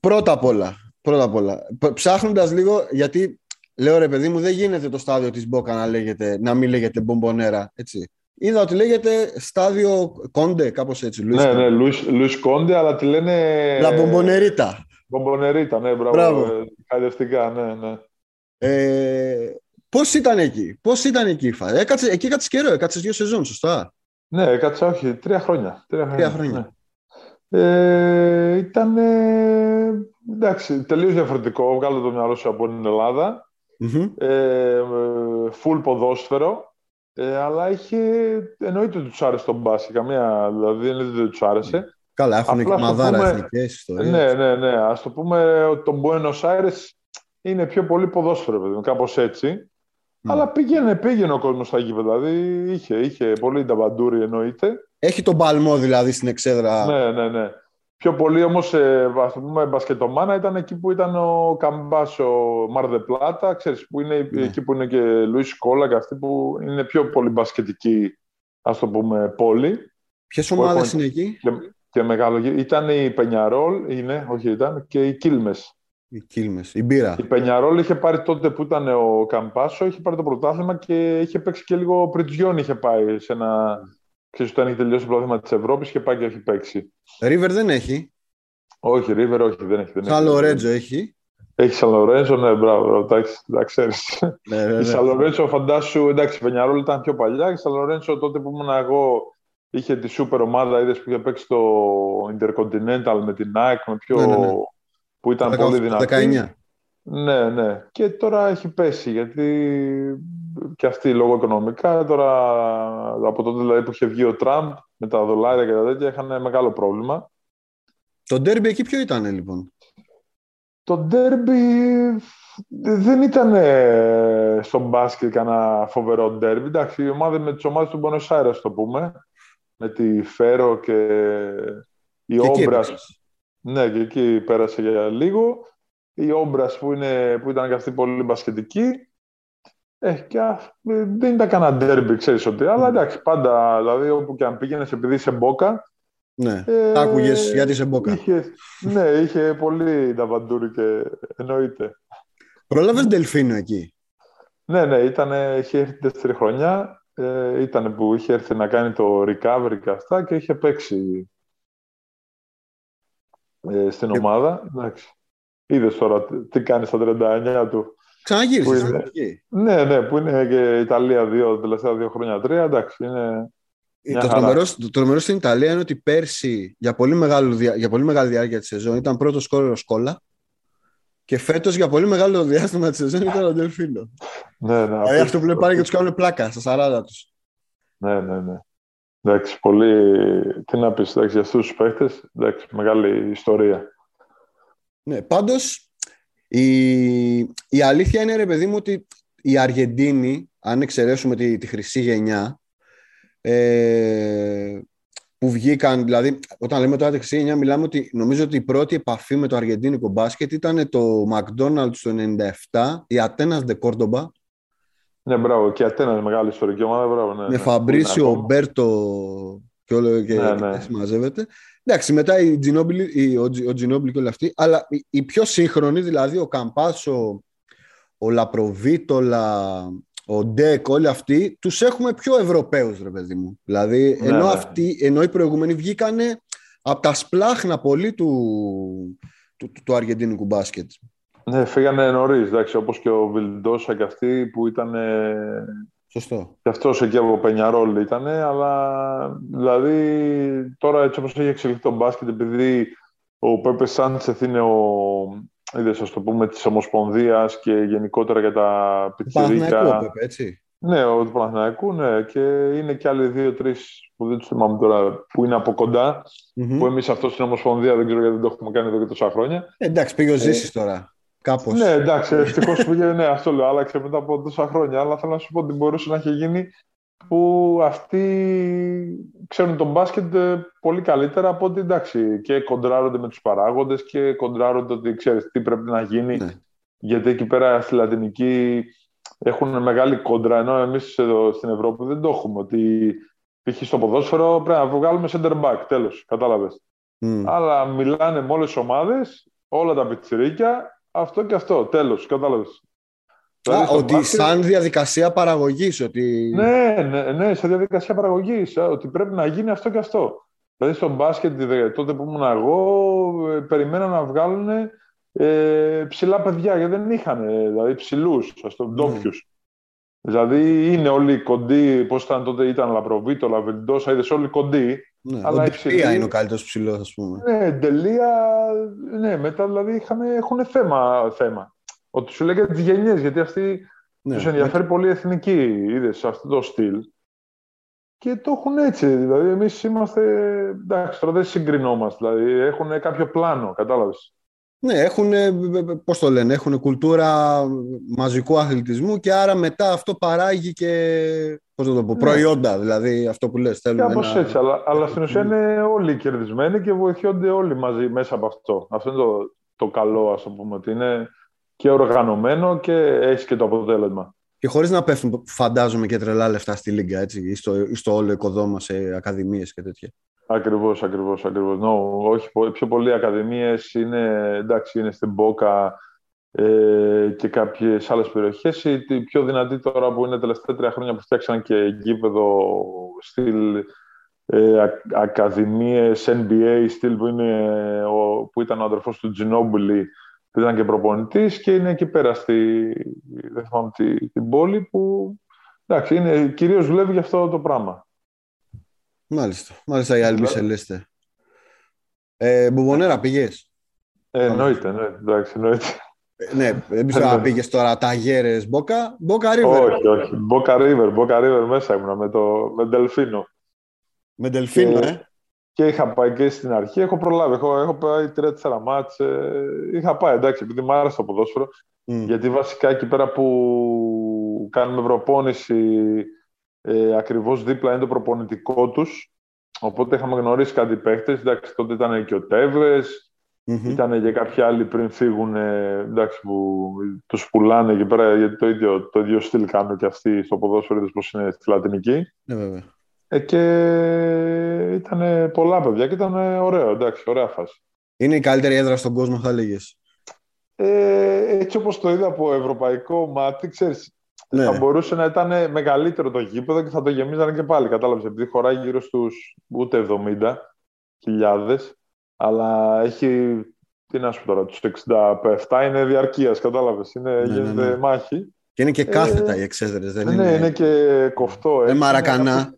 πρώτα απ' όλα, πρώτα απ' όλα, ψάχνοντας λίγο, γιατί λέω ρε παιδί μου, δεν γίνεται το στάδιο της Μπόκα να, λέγεται, να μην λέγεται μπομπονέρα, έτσι. Είδα ότι λέγεται στάδιο Κόντε, κάπως έτσι. Λουίς ναι, ναι, Λουίς Κόντε, αλλά τη λένε. Λα Μπομπονερίτα. Μπομπονερίτα, ναι, μπράβο. μπράβο. Ε, ναι, ναι. Ε, Πώς ήταν εκεί, Πώς ήταν εκεί, Φα. Έκατσε, εκεί έκατσε καιρό, έκατσε δύο σεζόν, σωστά; Ναι, έκατσε, όχι, τρία χρόνια. Τρία χρόνια. Τρία χρόνια. Ναι. Ε, ήταν. εντάξει, τελείως διαφορετικό. Βγάλω το μυαλό σου από την Ελλάδα. Mm-hmm. Ε, full ποδόσφαιρο. Ε, αλλά είχε, εννοείται ότι τους άρεσε τον μπάσκετ. Καμία, δηλαδή δεν τους άρεσε. Καλά, έχουν και μαδάρα εθνικές ιστορίες. Ναι, ναι, ναι. Α το πούμε ότι το Buenos Aires είναι πιο πολύ ποδόσφαιρο, παιδί κάπως έτσι. Mm. Αλλά πήγαινε, πήγαινε ο κόσμος στα γήπεδα. Δηλαδή είχε, είχε πολύ ταβαντούρι εννοείται. Έχει τον παλμό δηλαδή στην εξέδρα. Ναι, ναι, ναι. Πιο πολύ όμως, ε, ας το πούμε, μπασκετομάνα ήταν εκεί που ήταν ο Καμπάσο Μαρδε Πλάτα, ξέρεις, που είναι ναι. εκεί που είναι και Λουίς Κόλα και αυτοί που είναι πιο πολύ μπασκετική, ας το πούμε, πόλη. Ποιες ομάδες είναι εκεί, και, και μεγάλο. Ήταν η Πενιαρόλ, είναι, όχι ήταν, και οι Κίλμες. Οι Κίλμες, η μπύρα. Η Πενιαρόλ είχε πάρει τότε που ήταν ο Καμπάσο, είχε πάρει το πρωτάθλημα και είχε παίξει και λίγο πριτζιόν είχε πάει σε ένα Ξέρεις, όταν έχει τελειώσει το πρωτάθλημα της Ευρώπης και πάει και έχει παίξει. Ρίβερ δεν έχει. Όχι, Ρίβερ όχι, δεν έχει. Σαν Λορέτζο έχει. Έχει Σαν Λορέτζο, ναι, μπράβο, εντάξει, τα ξέρεις. Ναι, ναι, Η Σαν Λορέτζο, φαντάσου, εντάξει, η Πενιαρόλ ήταν πιο παλιά. Η Σαν Λορέτζο τότε που ήμουν εγώ είχε τη σούπερ ομάδα, είδες που είχε παίξει το Intercontinental με την ΑΕΚ, με πιο... Ναι, ναι, ναι. που ήταν πολύ δυνατή. 19. Ναι, ναι. Και τώρα έχει πέσει γιατί και αυτή λόγω οικονομικά. Τώρα από τότε δηλαδή, που είχε βγει ο Τραμπ με τα δολάρια και τα τέτοια είχαν μεγάλο πρόβλημα. Το ντέρμπι εκεί ποιο ήταν λοιπόν; Το ντέρμπι δεν ήταν στο μπάσκετ κανένα φοβερό ντέρμπι. Εντάξει, η ομάδα με τις ομάδες του Μπονος το πούμε. Με τη Φέρο και η Όμπρας. Ναι, και εκεί πέρασε για λίγο. Η Όμπρας που, είναι, που ήταν και αυτή πολύ μπασκετική. Ε, και δεν ήταν κανένα ντέρμπι, ξέρεις ότι. Αλλά mm. εντάξει, πάντα, δηλαδή όπου και αν πήγαινες επειδή είσαι μπόκα. Ναι, ε, άκουγες γιατί είσαι μπόκα. Είχες, ναι, είχε πολύ νταβαντούρι και εννοείται. Πρόλαβες Ντελφίνο εκεί; Ναι, ναι, ήταν, είχε έρθει τέσσερι χρονιά. Ε, ήταν που είχε έρθει να κάνει το recovery και αυτά και είχε παίξει ε, στην ομάδα. Εντάξει. Είδες τώρα τι κάνει στα 39 του. Ξαναγύρισε. Ναι, ναι, που είναι και Ιταλία δύο, τελευταία δύο χρόνια, τρία. Εντάξει, είναι. Ε, το τρομερό, το τρομερός στην Ιταλία είναι ότι πέρσι για πολύ, μεγάλο, για πολύ μεγάλη διάρκεια της σεζόν ήταν πρώτος κόρο Σκόλα και φέτος για πολύ μεγάλο διάστημα της σεζόν ήταν ο Ντελφίνο. ναι, ναι. Δηλαδή αυτός που λέει πάλι και τους κάνουν πλάκα στα 40 τους. Ναι, ναι, ναι. Εντάξει, πολύ. Τι να πεις, για αυτούς τους παίχτε, μεγάλη ιστορία. Ναι, πάντως η, η αλήθεια είναι, ρε παιδί μου, ότι η Αργεντίνη, αν εξαιρέσουμε τη, τη χρυσή γενιά, ε, που βγήκαν, δηλαδή όταν λέμε τώρα τη χρυσή γενιά μιλάμε ότι νομίζω ότι η πρώτη επαφή με το αργεντίνικο μπάσκετ ήταν το McDonald's το 97, η Ατένας de Córdoba. Ναι, μπράβο, και η Ατένας μεγάλη ιστορική ομάδα, μπράβο. Ναι, με ναι. Φαμπρίσιο, Μπέρτο και όλο και, ναι, ναι. συμμαζεύεται. Εντάξει, μετά η Ginobili, ο, ο Ginobili και όλοι αυτοί, αλλά οι, οι πιο σύγχρονοι, δηλαδή ο Καμπάσο, ο Λαπροβίτολα, ο Ντεκ, όλοι αυτοί, τους έχουμε πιο Ευρωπαίους, ρε παιδί μου. Δηλαδή, ναι, ενώ, ναι. Αυτοί, ενώ οι προηγούμενοι βγήκανε από τα σπλάχνα πολύ του, του, του, του αργεντίνικου μπάσκετ. Ναι, φύγανε νωρίς, όπως και ο Βιλντόσα και αυτοί που ήταν Σωστό. Και αυτός εκεί από Πενιαρόλ ήταν, αλλά δηλαδή τώρα έτσι όπως έχει εξελιχθεί το μπάσκετ, επειδή ο Πέπε Σάντσεθ είναι ο είδες, ας το πούμε, της Ομοσπονδίας και γενικότερα για τα πιτσιρίκα. Πέπε, έτσι. Ναι, ο του Παναθηναϊκού, ναι. Και είναι και άλλοι δύο-τρει που δεν τους θυμάμαι τώρα, που είναι από κοντά. Mm-hmm. Που εμείς αυτό στην Ομοσπονδία δεν ξέρω γιατί δεν το έχουμε κάνει εδώ και τόσα χρόνια. Ε, εντάξει, πήγε ο Ζήσης τώρα. Κάπως. Ναι, εντάξει, ευτυχώς πήγε. Ναι, αυτό λέω. Άλλαξε μετά από τόσα χρόνια. Αλλά θέλω να σου πω ότι μπορούσε να έχει γίνει που αυτοί ξέρουν τον μπάσκετ ε, πολύ καλύτερα από ότι εντάξει και κοντράρονται με τους παράγοντες και κοντράρονται ότι ξέρεις τι πρέπει να γίνει ναι. γιατί εκεί πέρα στη Λατινική έχουν μεγάλη κόντρα ενώ εμείς εδώ στην Ευρώπη δεν το έχουμε ότι π.χ. στο ποδόσφαιρο πρέπει να βγάλουμε center back τέλος, κατάλαβες mm. αλλά μιλάνε με όλες τις ομάδες όλα τα πιτσιρίκια αυτό και αυτό, τέλος, κατάλαβες Δηλαδή ότι σαν διαδικασία παραγωγής. Ότι... Ναι, ναι, ναι, σαν διαδικασία παραγωγής. Ότι πρέπει να γίνει αυτό και αυτό. Δηλαδή στο μπάσκετ τότε που ήμουν εγώ, ε, περιμένα να βγάλουν ε, ψηλά παιδιά, γιατί δεν είχαν δηλαδή ψηλούς, ας το ντόπιους. Δηλαδή είναι όλοι κοντοί, πώς ήταν τότε, ήταν Λαπροβίτο, Λαβεντόσα, είδες όλοι κοντοί. Ναι, αλλά ο Ντελία είναι ο καλύτερος ψηλός, ας πούμε. Ναι, Ντελία, ναι, μετά δηλαδή είχαν, έχουν θέμα. θέμα. Ότι σου λέγεται τις γενιές, γιατί αυτοί ναι, τους ενδιαφέρει ναι. πολύ εθνική, είδες αυτό το στυλ. Και το έχουν έτσι. Δηλαδή, εμείς είμαστε. Εντάξει, τώρα δεν συγκρινόμαστε. Δηλαδή, έχουν κάποιο πλάνο, κατάλαβες. Ναι, έχουν, πώς το λένε, έχουν κουλτούρα μαζικού αθλητισμού και άρα μετά αυτό παράγει και πώς το πω, ναι. προϊόντα, δηλαδή αυτό που λες. Κάπως ένα... έτσι, αλλά, αλλά στην ουσία είναι όλοι κερδισμένοι και βοηθιόνται όλοι μαζί μέσα από αυτό. Αυτό είναι το, το καλό, ας το πούμε, ότι είναι και οργανωμένο και έχει και το αποτέλεσμα. Και χωρίς να πέφτουν, φαντάζομαι, και τρελά λεφτά στη Λίγκα, έτσι, ή στο, ή στο όλο οικοδόμα σε ακαδημίες και τέτοια. Ακριβώς, ακριβώς, ακριβώς. No, όχι, πιο πολλοί ακαδημίες είναι, εντάξει, είναι στην Μπόκα ε, και κάποιες άλλες περιοχές. Η πιο δυνατή τώρα που είναι τα τελευταία τρία χρόνια που φτιάξαν και γήπεδο στυλ ε, ακαδημίες NBA, στυλ που, είναι, ο, που ήταν ο αδερφός του Τζινόμπουλη που ήταν και προπονητής και είναι εκεί πέρα στη, δεν θυμάμαι, τη, την πόλη που εντάξει, είναι, κυρίως δουλεύει για αυτό το πράγμα. Μάλιστα. Μάλιστα η άλλη Σελέστε. Ε, Μπουμπονέρα πήγες; Ε, εννοείται, ναι, εντάξει, εννοείται. Ε, ναι, δεν ξέρω αν πήγες τώρα τα γέρες Μπόκα. Μπόκα Ρίβερ. Όχι, όχι. Μπόκα Ρίβερ, Μπόκα Ρίβερ μέσα ήμουνα με, το, με Ντελφίνο. Με Ντελφίνο, ε. Και είχα πάει και στην αρχή. Έχω προλάβει. Έχω, έχω πάει τρία-τέσσερα μάτς. Ε, είχα πάει εντάξει, επειδή μου άρεσε το ποδόσφαιρο. Γιατί βασικά εκεί πέρα που κάνουμε προπόνηση ε, ακριβώς δίπλα είναι το προπονητικό τους. Οπότε είχαμε γνωρίσει κάτι παίχτες. Εντάξει, τότε ήταν και ο τεβε Ήταν και κάποιοι άλλοι πριν φύγουν εντάξει, που τους πουλάνε εκεί πέρα γιατί το ίδιο, το ίδιο στυλ κάνουν και αυτοί στο ποδόσφαιρο, πώς είναι στη Λατινική. Ναι, βέβαια. Ε, και ήταν πολλά παιδιά και ήταν ωραίο, εντάξει, ωραία φάση. Είναι η καλύτερη έδρα στον κόσμο, θα έλεγες. Ε, έτσι όπως το είδα από ευρωπαϊκό μάτι, ξέρεις, ναι. θα μπορούσε να ήταν μεγαλύτερο το γήπεδο και θα το γεμίζανε και πάλι, κατάλαβες, επειδή χωράει γύρω στους ούτε 70 χιλιάδες, αλλά έχει, τι να σου πω τώρα, τους 67 είναι διαρκείας, κατάλαβες, είναι, ναι, ναι γίνεται ναι, μάχη. Και είναι και κάθετα ε, οι εξέδρες, δεν ναι, είναι... Ναι, είναι και κοφτό. Ε, μαρακανά.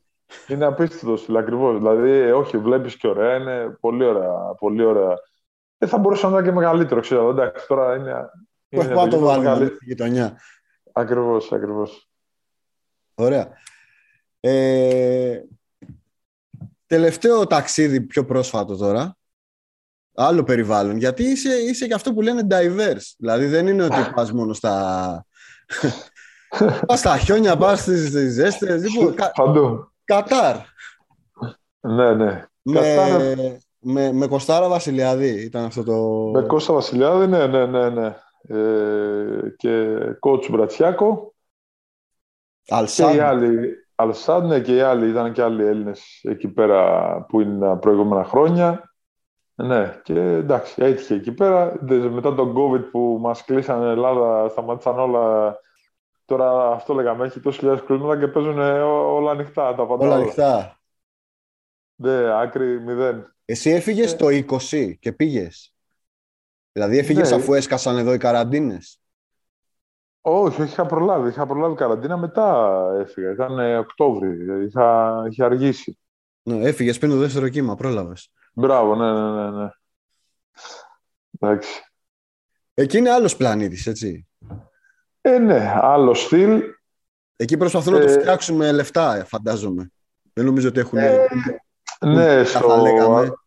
Είναι απίστευτος στυλ, ακριβώς. Δηλαδή, ε, όχι, βλέπεις και ωραία, είναι πολύ ωραία. Πολύ ωραία. Ε, θα μπορούσε να είναι και μεγαλύτερο, ξέρω. Εντάξει, τώρα είναι. είναι Πώς το βάλουμε στη γειτονιά. Ακριβώς, ακριβώς. Ωραία. Ε, τελευταίο ταξίδι πιο πρόσφατο τώρα. Άλλο περιβάλλον. Γιατί είσαι, είσαι και αυτό που λένε diverse. Δηλαδή δεν είναι ότι πας μόνο στα... πας στα χιόνια, πας στις ζέστες. Λοιπόν, Παντού. Κατάρ. Ναι, ναι. Με, Κατάρ... με, με Κωστάρα Βασιλιάδη ήταν αυτό το... Με Κώστα Βασιλιάδη, ναι, ναι, ναι. ναι. Ε, και κότσου Μπρατσιάκο. Αλσάντ. Και οι άλλοι, Αλσάντ, ναι, και οι άλλοι, ήταν και άλλοι Έλληνες εκεί πέρα που είναι προηγούμενα χρόνια. Ναι, και εντάξει, έτυχε εκεί πέρα. Μετά τον COVID που μας κλείσανε Ελλάδα, σταμάτησαν όλα Τώρα αυτό λέγαμε, έχει τόσες χιλιάδες κλίματα και παίζουν όλα ανοιχτά. Τα πάντα όλα ανοιχτά. Ναι, άκρη μηδέν. Εσύ έφυγες ε... το 20 και πήγες. Δηλαδή έφυγε ναι. αφού έσκασαν εδώ οι καραντίνες. Όχι, όχι, είχα προλάβει. Είχα προλάβει καραντίνα, μετά έφυγα. Ήταν Οκτώβρη, είχα, είχε αργήσει. Ναι, έφυγες πριν το δεύτερο κύμα, πρόλαβες. Μπράβο, ναι, ναι, ναι. ναι. Εντάξει. Εκεί είναι άλλος πλανήτης, έτσι. Ε, ναι, άλλο στυλ. Εκεί προσπαθούν να το ε, φτιάξουν με λεφτά, φαντάζομαι. Δεν νομίζω ότι έχουν... Ε, ναι, στο...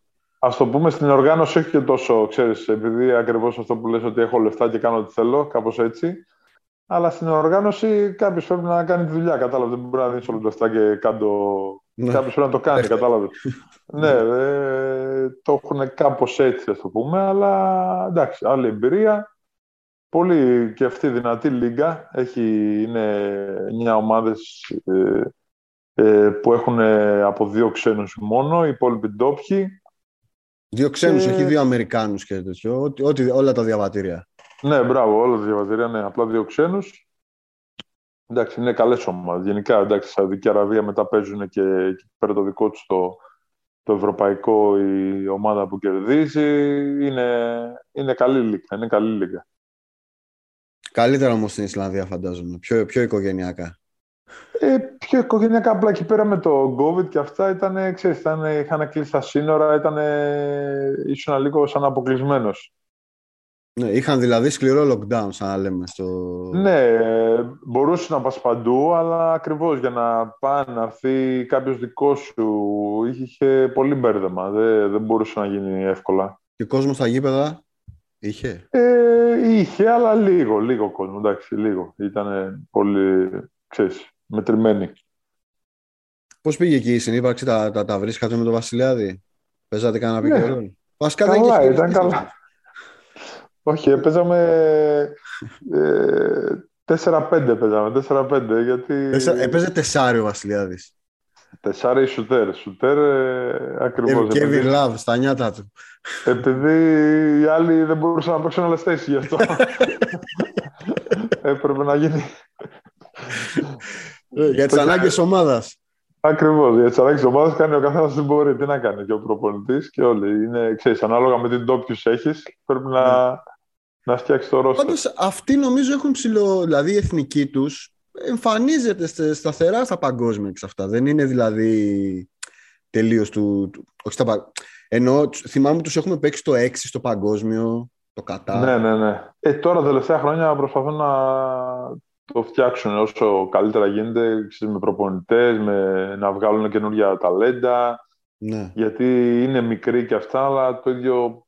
Α το πούμε στην οργάνωση όχι και τόσο, ξέρεις, επειδή ακριβώς αυτό που λες ότι έχω λεφτά και κάνω ό,τι θέλω, κάπως έτσι. Αλλά στην οργάνωση κάποιος πρέπει να κάνει τη δουλειά, κατάλαβες. Δεν μπορεί να δίνεις όλα τα λεφτά και κάτω. Ναι. Κάποιος πρέπει να το κάνει, κατάλαβες. ναι, ε, το έχουν κάπως έτσι, ας το πούμε, αλλά εντάξει, άλλη εμπειρία. Πολύ και αυτή δυνατή λίγα. Έχει, είναι 9 ομάδες ε, ε, που έχουν από δύο ξένους μόνο, οι υπόλοιποι ντόπιοι. Δύο ξένους, όχι δύο Αμερικάνους και τέτοιο, ό,τι, όλα τα διαβατήρια. Ναι, μπράβο, όλα τα διαβατήρια, ναι, απλά δύο ξένους. Εντάξει, είναι καλές ομάδες. Γενικά, εντάξει, Σαουδική Αραβία μετά παίζουν και εκεί πέρα το δικό τους το, το ευρωπαϊκό η ομάδα που κερδίζει. Είναι, είναι καλή λίγα. Είναι καλή λίγα. Καλύτερα όμως στην Ισλανδία, φαντάζομαι. Πιο, πιο οικογενειακά. Ε, πιο οικογενειακά, απλά εκεί πέρα με το COVID και αυτά ήταν, ξέρεις, ήταν, είχαν κλείσει τα σύνορα, ήταν, ήσουν λίγο σαν αποκλεισμένος. Ναι, είχαν δηλαδή σκληρό lockdown, σαν να λέμε. Στο... Ναι, μπορούσε να πας παντού, αλλά ακριβώς για να πάνε, να έρθει κάποιος δικός σου, είχε πολύ μπέρδεμα, δεν, δεν μπορούσε να γίνει εύκολα. Και κόσμος στα γήπεδα είχε; Ε, είχε, αλλά λίγο, λίγο κόσμο, εντάξει, λίγο. Ήταν πολύ, ξέρεις, μετρημένοι. Πώς πήγε εκεί η συνύπαρξη, τα, τα, τα βρίσκατε με τον Βασιλιάδη, παίζατε κανένα ναι. πικερόν. καλά, ήταν καλά. Όχι, παίζαμε ε, 4-5 παίζαμε, 4-5 γιατί... Έπαιζε τεσάρι ο Βασιλιάδης. Τεσάρι σουτέρ, σουτέρ ε, ακριβώς. Και επειδή... Love στα νιάτα του. Επειδή οι άλλοι δεν μπορούσαν να παίξουν άλλες θέσεις γι' αυτό. Έπρεπε να γίνει... Ε, για τις ανάγκες ομάδας. Ακριβώς. Για τις ανάγκες τη ομάδας κάνει ο καθένας τι μπορεί. Τι να κάνει και ο προπονητής και όλοι. Είναι, ξέρεις, ανάλογα με την ντόπιους έχεις, πρέπει να, ναι να φτιάξεις το ρόλο. Πάντως αυτοί νομίζω έχουν ψηλό. Δηλαδή η εθνική τους εμφανίζεται σταθερά στα παγκόσμια εξ αυτά. Δεν είναι δηλαδή τελείως του. Όχι στα, ενώ θυμάμαι τους έχουμε παίξει το 6 στο παγκόσμιο, το κατά. Ναι, ναι, ναι. Ε, τώρα τα τελευταία χρόνια προσπαθούν να το φτιάξουν όσο καλύτερα γίνεται με προπονητές, με να βγάλουν καινούργια ταλέντα. Ναι. Γιατί είναι μικροί και αυτά, αλλά το ίδιο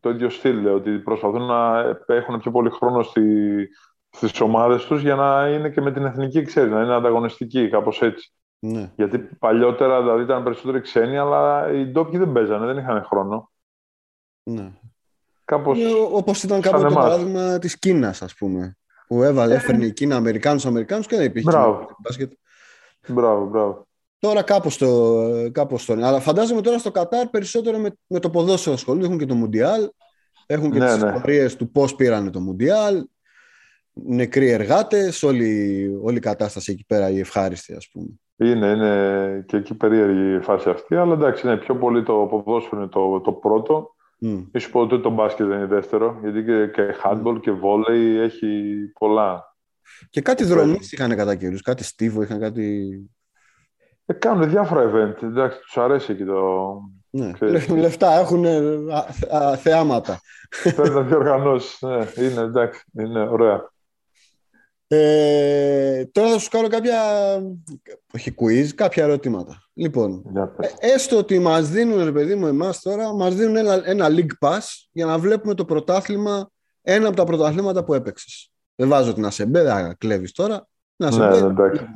το ίδιο στυλ, ότι προσπαθούν να έχουν πιο πολύ χρόνο στη, στις ομάδες τους για να είναι και με την εθνική, ξέρεις, να είναι ανταγωνιστική, κάπως έτσι. Ναι. Γιατί παλιότερα δηλαδή ήταν περισσότεροι ξένοι, αλλά οι ντόπιοι δεν παίζανε, δεν είχαν χρόνο. Ναι. Κάπως είναι όπως ήταν κάποτε το παράδειγμα της Κίνας, ας πούμε. Που έβαλε, έφερνε η Κίνα Αμερικάνους, Αμερικάνους και δεν υπήρχε. Μπράβο. Μπράβο, μπράβο. Τώρα κάπως το, κάπως το Αλλά φαντάζομαι τώρα στο Κατάρ περισσότερο με, με το ποδόσφαιρο ασχολούνται. Έχουν και το Μουντιάλ. Έχουν και ναι, τις ναι. ιστορίες του πώς πήραν το Μουντιάλ. Νεκροί εργάτες. Όλη, όλη η κατάσταση εκεί πέρα η ευχάριστη ας πούμε. Είναι, είναι και εκεί περίεργη η φάση αυτή. Αλλά εντάξει, είναι πιο πολύ το ποδόσφαιρο είναι το, το πρώτο. Mm. Μη σου πω ότι το μπάσκετ δεν είναι δεύτερο. Γιατί και, και handball mm. και βόλεϊ έχει πολλά. Και κάτι δρομείς είχαν κατά καιρούς. Κάτι στίβο είχαν κάτι... Ε, κάνουν διάφορα event. Εντάξει, τους αρέσει και το... Ναι. Λεφτά έχουν θεάματα. Πρέπει να διοργανώσεις. Ναι, είναι εντάξει. Είναι ωραία. Ε, τώρα θα σου κάνω κάποια, όχι quiz, κάποια ερωτήματα. Λοιπόν, ε, έστω ότι μας δίνουν, ρε παιδί μου, εμάς τώρα, μας δίνουν ένα, ένα League Pass για να βλέπουμε το πρωτάθλημα, ένα από τα πρωταθλήματα που έπαιξες. Δεν βάζω την Ασεμπέ, δεν κλέβεις τώρα. Να ναι, ναι, εντάξει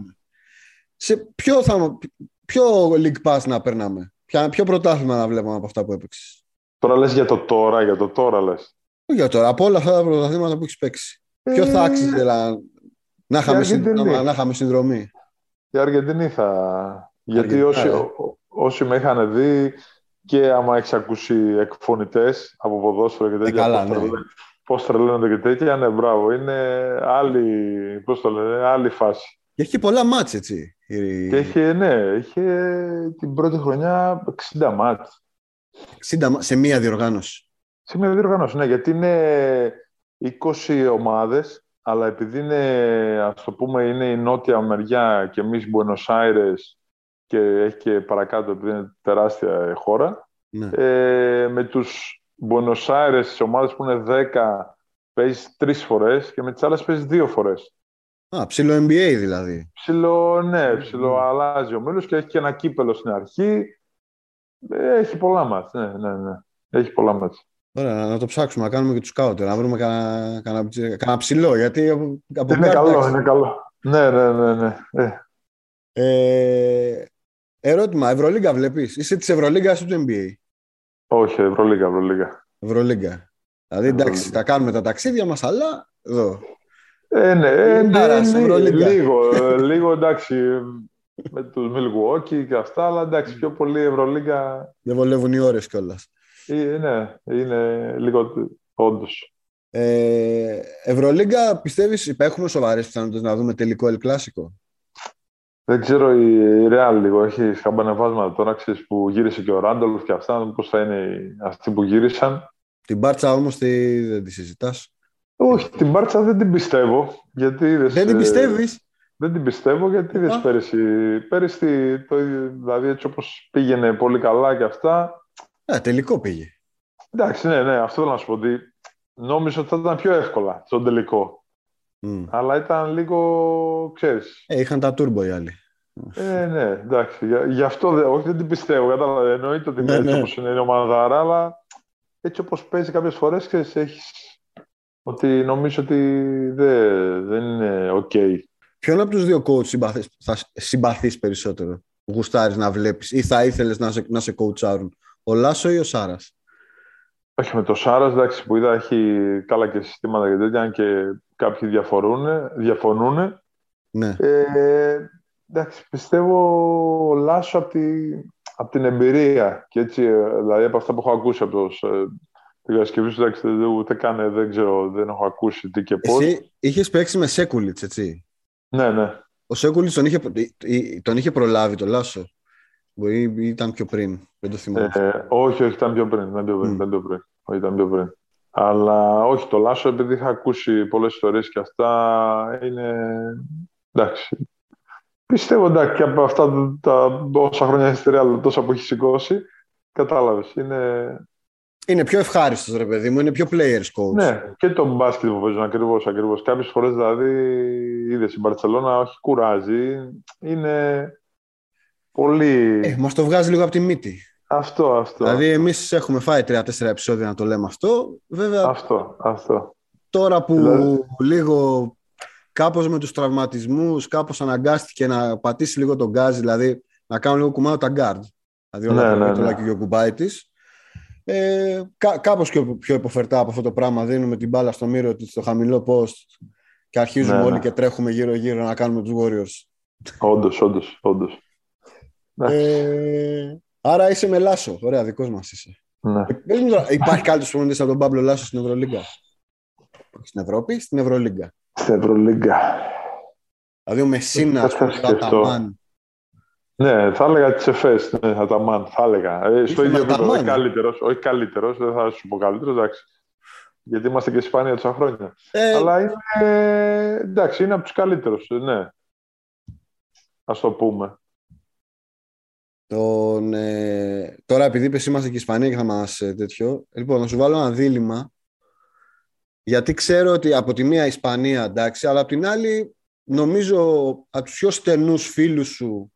σε ποιο, θα, ποιο League Pass να περνάμε, ποιο, ποιο πρωτάθλημα να βλέπουμε από αυτά που έπαιξες; Τώρα λες για το τώρα, για το τώρα λες. Όχι για τώρα, από όλα αυτά τα πρωταθλήματα που έχεις παίξει. Ε... Ποιο θα άξιζε δηλαδή, να, είχαμε συνδρομή. να είχαμε συνδρομή. Η Αργεντινή θα... Γιατί όσοι, ε. όσοι με είχαν δει και άμα έχει ακούσει εκφωνητές από ποδόσφαιρο και τέτοια. Ε, καλά, ναι. Πώς τρελαίνονται και τέτοια, ναι, μπράβο. Είναι άλλη, πώς το λένε, άλλη φάση. Και έχει πολλά μάτς, έτσι. Και είχε, ναι, είχε την πρώτη χρονιά 60 μάτς. 60 σε μία διοργάνωση. Σε μία διοργάνωση, ναι, γιατί είναι 20 ομάδες, αλλά επειδή είναι, ας το πούμε, είναι η νότια μεριά και εμείς Buenos Aires και έχει και παρακάτω, επειδή είναι τεράστια χώρα, ναι. ε, με τους Buenos Aires, τις ομάδες που είναι 10, παίζεις τρεις φορές και με τις άλλες παίζεις δύο φορές. Α, ψηλό NBA δηλαδή. Ψηλό, ναι, ψηλό αλλάζει ο Μίλος και έχει και ένα κύπελο στην αρχή. Ε, έχει πολλά μάτς, ναι, ναι, ναι. Έχει πολλά μάτς. Ωραία, να το ψάξουμε, να κάνουμε και τους σκάουτερ, να βρούμε κανένα ψηλό. Γιατί από είναι καλό, είναι καλό. Ναι, ναι, ναι. ναι. Ε. Ε, ερώτημα, Ευρωλίγκα βλέπεις; Είσαι της Ευρωλίγκας ή του NBA. Όχι, Ευρωλίγκα, Ευρωλίγκα. Ευρωλίγκα. Δηλαδή, εντάξει, θα κάνουμε τα ταξίδια μας, αλλά εδώ. Ε, ναι, ε, ναι, λίγο, λίγο, εντάξει, με τους Milwaukee και αυτά, αλλά εντάξει, πιο πολύ Ευρωλίγκα. Δεν βολεύουν οι ώρες κιόλας. Ε, ναι, είναι λίγο όντως. Ε, Ευρωλίγκα, πιστεύεις, υπάρχουν σοβαρές πιθανότητες να δούμε τελικό El Clásico; Δεν ξέρω, η Real λίγο έχει σκαμπανεβάσματα τώρα, ξέρεις, που γύρισε και ο Ράντολφ και αυτά, πώς θα είναι αυτοί που γύρισαν. Την Μπάρτσα όμως τι, δεν τη συζητάς; Όχι, την Μπάρτσα δεν την πιστεύω. Γιατί δεν την πιστεύεις; Δεν την πιστεύω γιατί είδες πέρυσι. Πέρυσι, το, δηλαδή έτσι όπως πήγαινε πολύ καλά και αυτά. Ε, τελικό πήγε. Εντάξει, ναι, ναι, αυτό θέλω να σου πω. Ότι νόμιζα ότι θα ήταν πιο εύκολα στον τελικό. Mm. Αλλά ήταν λίγο, ξέρεις... Ε, είχαν τα τούρμπο οι άλλοι. Ε, ναι, εντάξει. Γι' αυτό δεν, όχι, δεν την πιστεύω. Κατάλαβα, εννοείται ότι ναι, ναι. όπως είναι η ομαδάρα, αλλά έτσι όπως παίζει κάποιες φορές, ξέρεις, έχεις... Ότι νομίζω ότι δεν, δεν είναι OK. Okay. Ποιον από τους δύο coach συμπαθείς, θα συμπαθείς περισσότερο, γουστάρεις να βλέπεις ή θα ήθελες να σε, να σε coach άρουν, ο Λάσο ή ο Σάρας; Όχι, με το Σάρας, εντάξει, που είδα έχει καλά και συστήματα και τέτοια, αν και κάποιοι διαφωνούν. Ναι. Ε, εντάξει, πιστεύω ο Λάσο από, τη, από την εμπειρία. Και έτσι, ε, δηλαδή από αυτά που έχω ακούσει από το, ε, την Κασκευή σου, εντάξει, ούτε καν δεν ξέρω, δεν έχω ακούσει τι και πώς. Εσύ είχες παίξει με Σέκουλιτς, έτσι; Ναι, ναι. Ο Σέκουλιτς τον είχε, τον είχε προλάβει το Λάσο; Μπορεί ήταν πιο πριν. Δεν το θυμάμαι. Ε, όχι, όχι, ήταν πιο πριν. Ήταν πιο πριν, mm. ήταν πιο πριν. Όχι, ήταν πιο πριν. Αλλά όχι, το Λάσο, επειδή είχα ακούσει πολλές ιστορίες και αυτά, είναι. Εντάξει. Πιστεύω εντάξει και από αυτά τα όσα χρόνια ιστορία, τόσα που έχει σηκώσει, κατάλαβες. Είναι... είναι πιο ευχάριστος, ρε παιδί μου, είναι πιο players coach. Ναι, και το μπάσκετ που παίζουν ακριβώς. Ακριβώς. Κάποιες φορές δηλαδή είδες στην Μπαρσελόνα, όχι κουράζει. Είναι πολύ. Ε, Μας το βγάζει λίγο από τη μύτη. Αυτό, αυτό. Δηλαδή, εμείς έχουμε φάει τρία-τέσσερα επεισόδια να το λέμε αυτό. Βέβαια, αυτό, αυτό. Τώρα που δηλαδή... λίγο κάπως με τους τραυματισμούς, κάπως αναγκάστηκε να πατήσει λίγο τον γκάζι, δηλαδή να κάνουν λίγο κουμάτι τα γκάρντ. Δηλαδή όλα ναι, ναι, ναι. και ο κουμπάι της. Ε, κά, κάπως πιο, πιο υποφερτά από αυτό το πράγμα δίνουμε την μπάλα στο μύρο της, στο χαμηλό post και αρχίζουμε ναι, όλοι ναι. και τρέχουμε γύρω-γύρω να κάνουμε τους Warriors. Όντως, όντως, όντως. Ε, άρα είσαι με Λάσο. Ωραία, δικός μας είσαι. Ναι. Ε, υπάρχει κάτι που από τον Παύλο Λάσο στην Ευρωλίγκα; Στην Ευρώπη, στην Ευρωλίγκα; Στην Ευρωλίγκα. Δηλαδή ο Μεσίνα, ο Αταμάν. Ναι, θα έλεγα τις εφές. Ναι, Αταμάν, θα έλεγα. Ε, στο ίδιο επίπεδο, όχι καλύτερος. Όχι καλύτερος, δεν θα σου πω καλύτερος, εντάξει. Γιατί είμαστε και Ισπανία τόσα χρόνια. Ε, Αλλά είναι. Εντάξει, είναι από τους καλύτερους. Ναι. Α το πούμε. Τον, ε, τώρα επειδή είπες είμαστε και Ισπανία και θα μας ε, τέτοιο, λοιπόν, να σου βάλω ένα δίλημα, γιατί ξέρω ότι από τη μία Ισπανία, εντάξει, αλλά από την άλλη νομίζω από τους πιο στενούς φίλους σου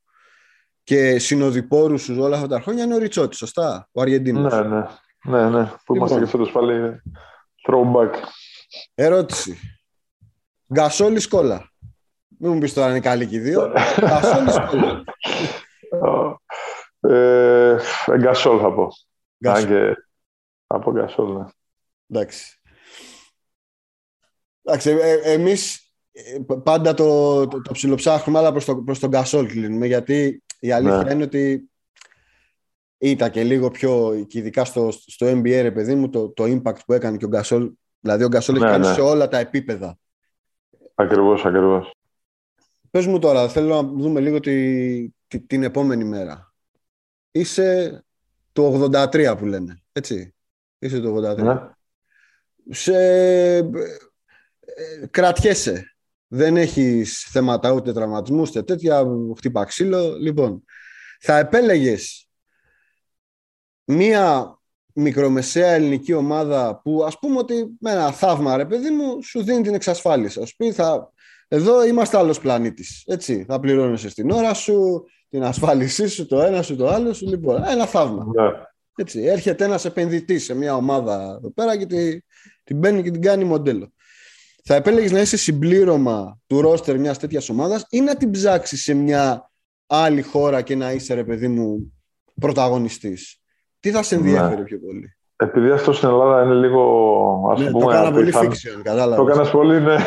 και συνοδοιπόρους σου όλα αυτά τα χρόνια είναι ο Ριτσότης, σωστά, ο Αργεντίνος. Ναι, ναι, ναι, ναι. που λοιπόν. είμαστε και φέτος πάλι throwback. Ερώτηση. Γκασόλη Σκόλα. Μην μου πεις τώρα είναι καλή και οι δύο. Γκασόλη Σκόλα. Ε, γκασόλ θα πω. Γκασόλ. Και... Από γκασόλ, ναι. Εντάξει. Εντάξει, ε, ε, εμείς ε, πάντα το, το, το ψιλοψάχνουμε, αλλά προς, το, προς τον γκασόλ κλείνουμε, γιατί η αλήθεια ναι. είναι ότι ήταν και λίγο πιο, και ειδικά στο, στο NBA, ρε παιδί μου, το, το impact που έκανε και ο Γκασόλ. Δηλαδή, ο Γκασόλ έχει ναι, κάνει ναι. σε όλα τα επίπεδα. Ακριβώς, ακριβώς. Πες μου τώρα, θέλω να δούμε λίγο τη, την επόμενη μέρα είσαι το 83 που λένε. Έτσι. Είσαι το 83. Ναι. Σε... Ε, κρατιέσαι. Δεν έχεις θέματα ούτε τραυματισμούς, ούτε τέτοια, χτύπα ξύλο. Λοιπόν, θα επέλεγες μία μικρομεσαία ελληνική ομάδα που ας πούμε ότι με ένα θαύμα ρε παιδί μου σου δίνει την εξασφάλιση. Ας πει θα, Εδώ είμαστε άλλος πλανήτης. Έτσι. Θα πληρώνεσαι στην ώρα σου, την ασφάλισή σου, το ένα σου, το άλλο σου. Λοιπόν, ένα θαύμα. Ναι. Έτσι. Έρχεται ένας επενδυτής σε μια ομάδα εδώ πέρα και τη, την παίρνει και την κάνει μοντέλο. Θα επέλεγες να είσαι συμπλήρωμα του ρόστερ μιας τέτοιας ομάδας ή να την ψάξεις σε μια άλλη χώρα και να είσαι, ρε παιδί μου, πρωταγωνιστής; Τι θα σε ενδιαφέρει Ναι. πιο πολύ; Επειδή αυτό στην Ελλάδα είναι λίγο. Ας Ναι, πούμε, το κάνα πολύ απίθανο. fiction, κατάλαβες. Το έκανα πολύ, ναι.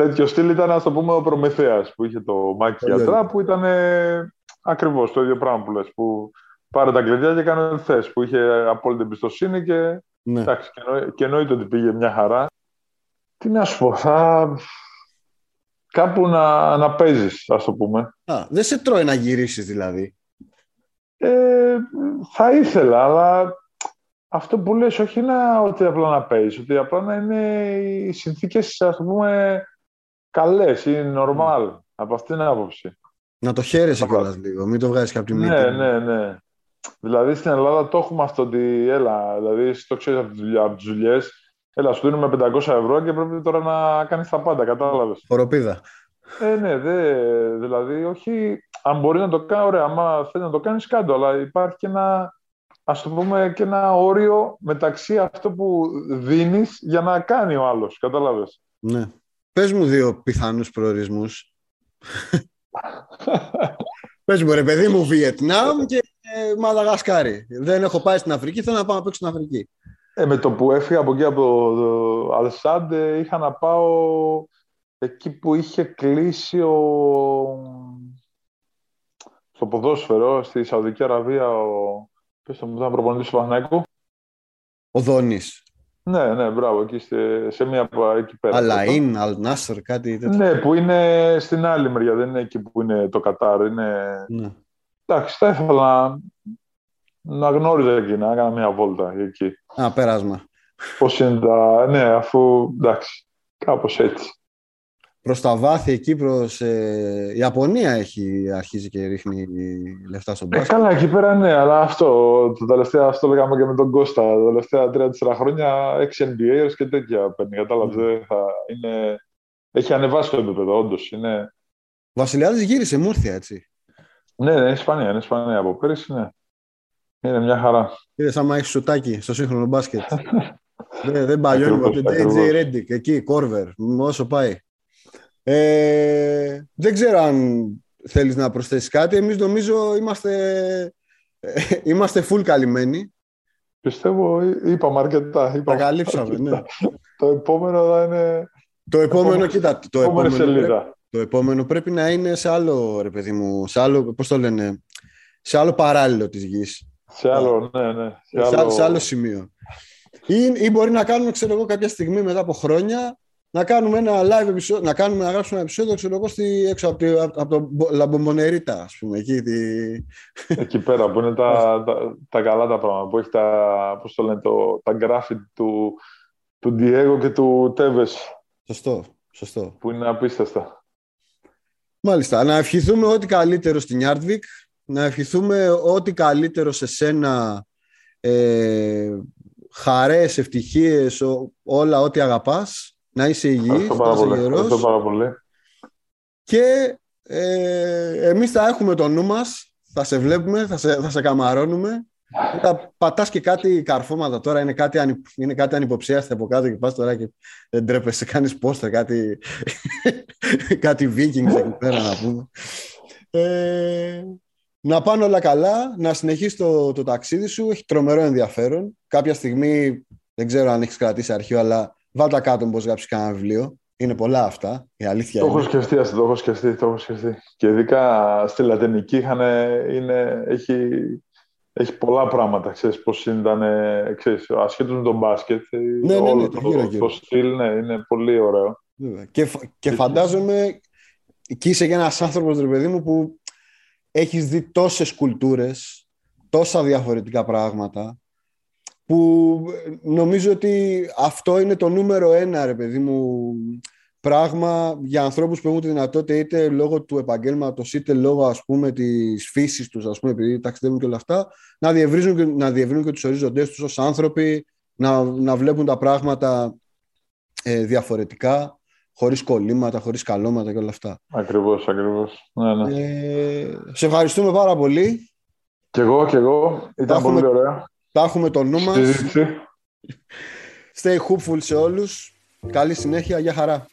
Τέτοιο στυλ ήταν, ας το πούμε, ο Προμηθέας που είχε το Μάκη Πολύ Γιατρά, ωραία. που ήταν ε, ακριβώς το ίδιο πράγμα που λες, που πάρε τα κλειδιά και έκανε ό,τι θες, που είχε απόλυτη εμπιστοσύνη και, Ναι. εντάξει, και, εννοεί- και εννοείται ότι πήγε μια χαρά. Τι να σου πω, θα... Κάπου να, να παίζεις, ας το πούμε. Α, δεν σε τρώει να γυρίσεις δηλαδή. Ε, θα ήθελα, αλλά αυτό που λες, όχι να, ότι απλά να παίζεις, ότι απλά να είναι οι συνθήκες, ας το πούμε, καλές ή normal, από αυτήν την άποψη. Να το χαίρεσαι Καλά. κιόλας λίγο, μην το βγάζεις και από τη μύτη. Ναι, ναι, ναι. Δηλαδή στην Ελλάδα το έχουμε αυτό ότι, έλα, δηλαδή εσύ το ξέρεις από τις δουλειά- από τις δουλειές, έλα, σου δίνουμε 500 ευρώ και πρέπει τώρα να κάνεις τα πάντα, κατάλαβες. Χοροπίδα. Ε, ναι, δε, δηλαδή, όχι, αν μπορείς να το κάνει, ωραία, άμα θέλει να το κάνεις, κάτω, αλλά υπάρχει και ένα, ας το πούμε, και ένα όριο μεταξύ αυτό που δίνεις για να κάνει ο άλλος, κατάλαβες. Ναι. Πες μου δύο πιθανούς προορισμούς. Πες μου ρε παιδί μου Βιετνάμ και ε, Μαδαγασκάρη. Δεν έχω πάει στην Αφρική, θέλω να πάω να παίξω στην Αφρική. Ε, με το που έφυγα από εκεί από το Αλσάντ, ε, είχα να πάω εκεί που είχε κλείσει ο... στο ποδόσφαιρο, στη Σαουδική Αραβία, ο... Πες το μου, ήταν προπονητής του Παναθηναϊκού. Ο Δόνης. Ναι, ναι, μπράβο, εκεί σε, σε μία από εκεί πέρα. Αλαΐν, Αλνάσερ, κάτι τέτοιο. Ναι, που είναι στην άλλη μεριά, δεν είναι εκεί που είναι το Κατάρ. Είναι... Ναι. Εντάξει, θα ήθελα να, να γνώριζα εκεί, να έκανα μια βόλτα εκεί. Α, πέρασμα. Πώς είναι τα... Ναι, αφού, εντάξει, κάπως έτσι. Προς τα βάθη εκεί προς... Ε, η Ιαπωνία έχει αρχίσει και ρίχνει λεφτά στον Ε, μπάσκετ. καλά, εκεί πέρα ναι, αλλά αυτό, το τελευταία, αυτό λέγαμε και με τον Κώστα, τα τελευταία τρία-τέσσερα χρόνια, 6 NBAers και τέτοια παίρνει, κατάλαβες, δεν θα είναι... Έχει ανεβάσει το επίπεδο, όντως, είναι... Ο Βασιλιάδης γύρισε Μούρθια, έτσι. Ναι, ναι, είναι Ισπανία, είναι Ισπανία από πέρυσι, ναι. Είναι μια χαρά. Είδες άμα έχεις σουτάκι στο σύγχρονο μπάσκετ. δεν, δεν παλιώνει Ακριβώς, ποτέ. ακριβώς. JJ Reddick, εκεί, Κόρβερ, όσο πάει. Ε, δεν ξέρω αν θέλεις να προσθέσεις κάτι. Εμείς νομίζω είμαστε, ε, είμαστε full καλυμμένοι. Πιστεύω, εί- είπαμε αρκετά. Τα Είπαμε καλύψαμε, ναι. αρκετά. Το επόμενο θα είναι... Το επόμενο, Επόμενη- κοίτα, το Επόμενη επόμενο, πρέπει, σελίδα. το επόμενο πρέπει να είναι σε άλλο, ρε παιδί μου, σε άλλο, πώς το λένε, σε άλλο παράλληλο της γης. Σε άλλο, ναι, ναι. Σε σε, άλλο... άλλο, σε άλλο σημείο. Ή, ή μπορεί να κάνουμε, ξέρω εγώ, κάποια στιγμή μετά από χρόνια να κάνουμε ένα live επεισόδιο, να, κάνουμε, να γράψουμε ένα επεισόδιο, ξέρω εγώ, στη, έξω από, τη, από, από το Λα Μπομπονερίτα, ας πούμε, εκεί. Τη... Εκεί πέρα που είναι τα, τα, τα καλά τα πράγματα, που έχει τα, πώς το λένε, το, τα γκράφιτι του, του Diego και του Τέβες, Σωστό, σωστό. που είναι απίστευτα. Μάλιστα. Να ευχηθούμε ό,τι καλύτερο στην Yardvik, να ευχηθούμε ό,τι καλύτερο σε σένα, ε, χαρές, ευτυχίες, ό- όλα ό,τι αγαπάς, να είσαι υγιής, Ευχαριστώ να πάρα είσαι πολύ. Ευχαριστώ γερός. πάρα πολύ. Και ε, εμείς θα έχουμε το νου μας, θα σε βλέπουμε, θα σε, θα σε καμαρώνουμε. Θα πατάς και κάτι καρφώματα τώρα, είναι κάτι, ανυ, είναι κάτι ανυποψίαστα από κάτω και πας τώρα και δεν τρέπεσαι, κάνεις πόστα, κάτι, κάτι vikings εκεί πέρα να πούμε. Ε, να πάνε όλα καλά, να συνεχίσεις το, το ταξίδι σου, έχει τρομερό ενδιαφέρον. Κάποια στιγμή, δεν ξέρω αν έχεις κρατήσει αρχείο, αλλά βάλτε κάτω πως γράψεις κανένα βιβλίο. Είναι πολλά αυτά, η αλήθεια Το είναι. έχω σκεφτεί, ας το έχω σκεφτεί, το έχω σκεφτεί. Και ειδικά στη Λατινική είχαν, είναι, έχει, έχει πολλά πράγματα, ξέρεις, πώς ήταν, ξέρεις, ασχέτως με τον μπάσκετ. ναι, όλο ναι, το γύρω, το, γύρω. το στυλ, ναι, είναι πολύ ωραίο. Βέβαια. Και, φα- και φαντάζομαι και είσαι και ένας άνθρωπος, ρε παιδί μου, που έχεις δει τόσες κουλτούρες, τόσα διαφορετικά πράγματα, που νομίζω ότι αυτό είναι το νούμερο ένα, ρε παιδί μου, πράγμα για ανθρώπους που έχουν τη δυνατότητα είτε λόγω του επαγγέλματος είτε λόγω ας πούμε της φύσης τους ας πούμε επειδή ταξιδεύουν και όλα αυτά να διευρύνουν και, να διευρύνουν και τους ορίζοντές τους ως άνθρωποι να, να βλέπουν τα πράγματα ε, διαφορετικά, χωρίς κολλήματα, χωρίς καλώματα και όλα αυτά. Ακριβώς, ακριβώς. Ναι, ναι. Ε, σε ευχαριστούμε πάρα πολύ. Κι εγώ, κι εγώ. Ήταν πολύ ωραία. Τα έχουμε το νου μας. Συζήτηση. Stay hopeful σε όλους. Καλή συνέχεια. Για χαρά.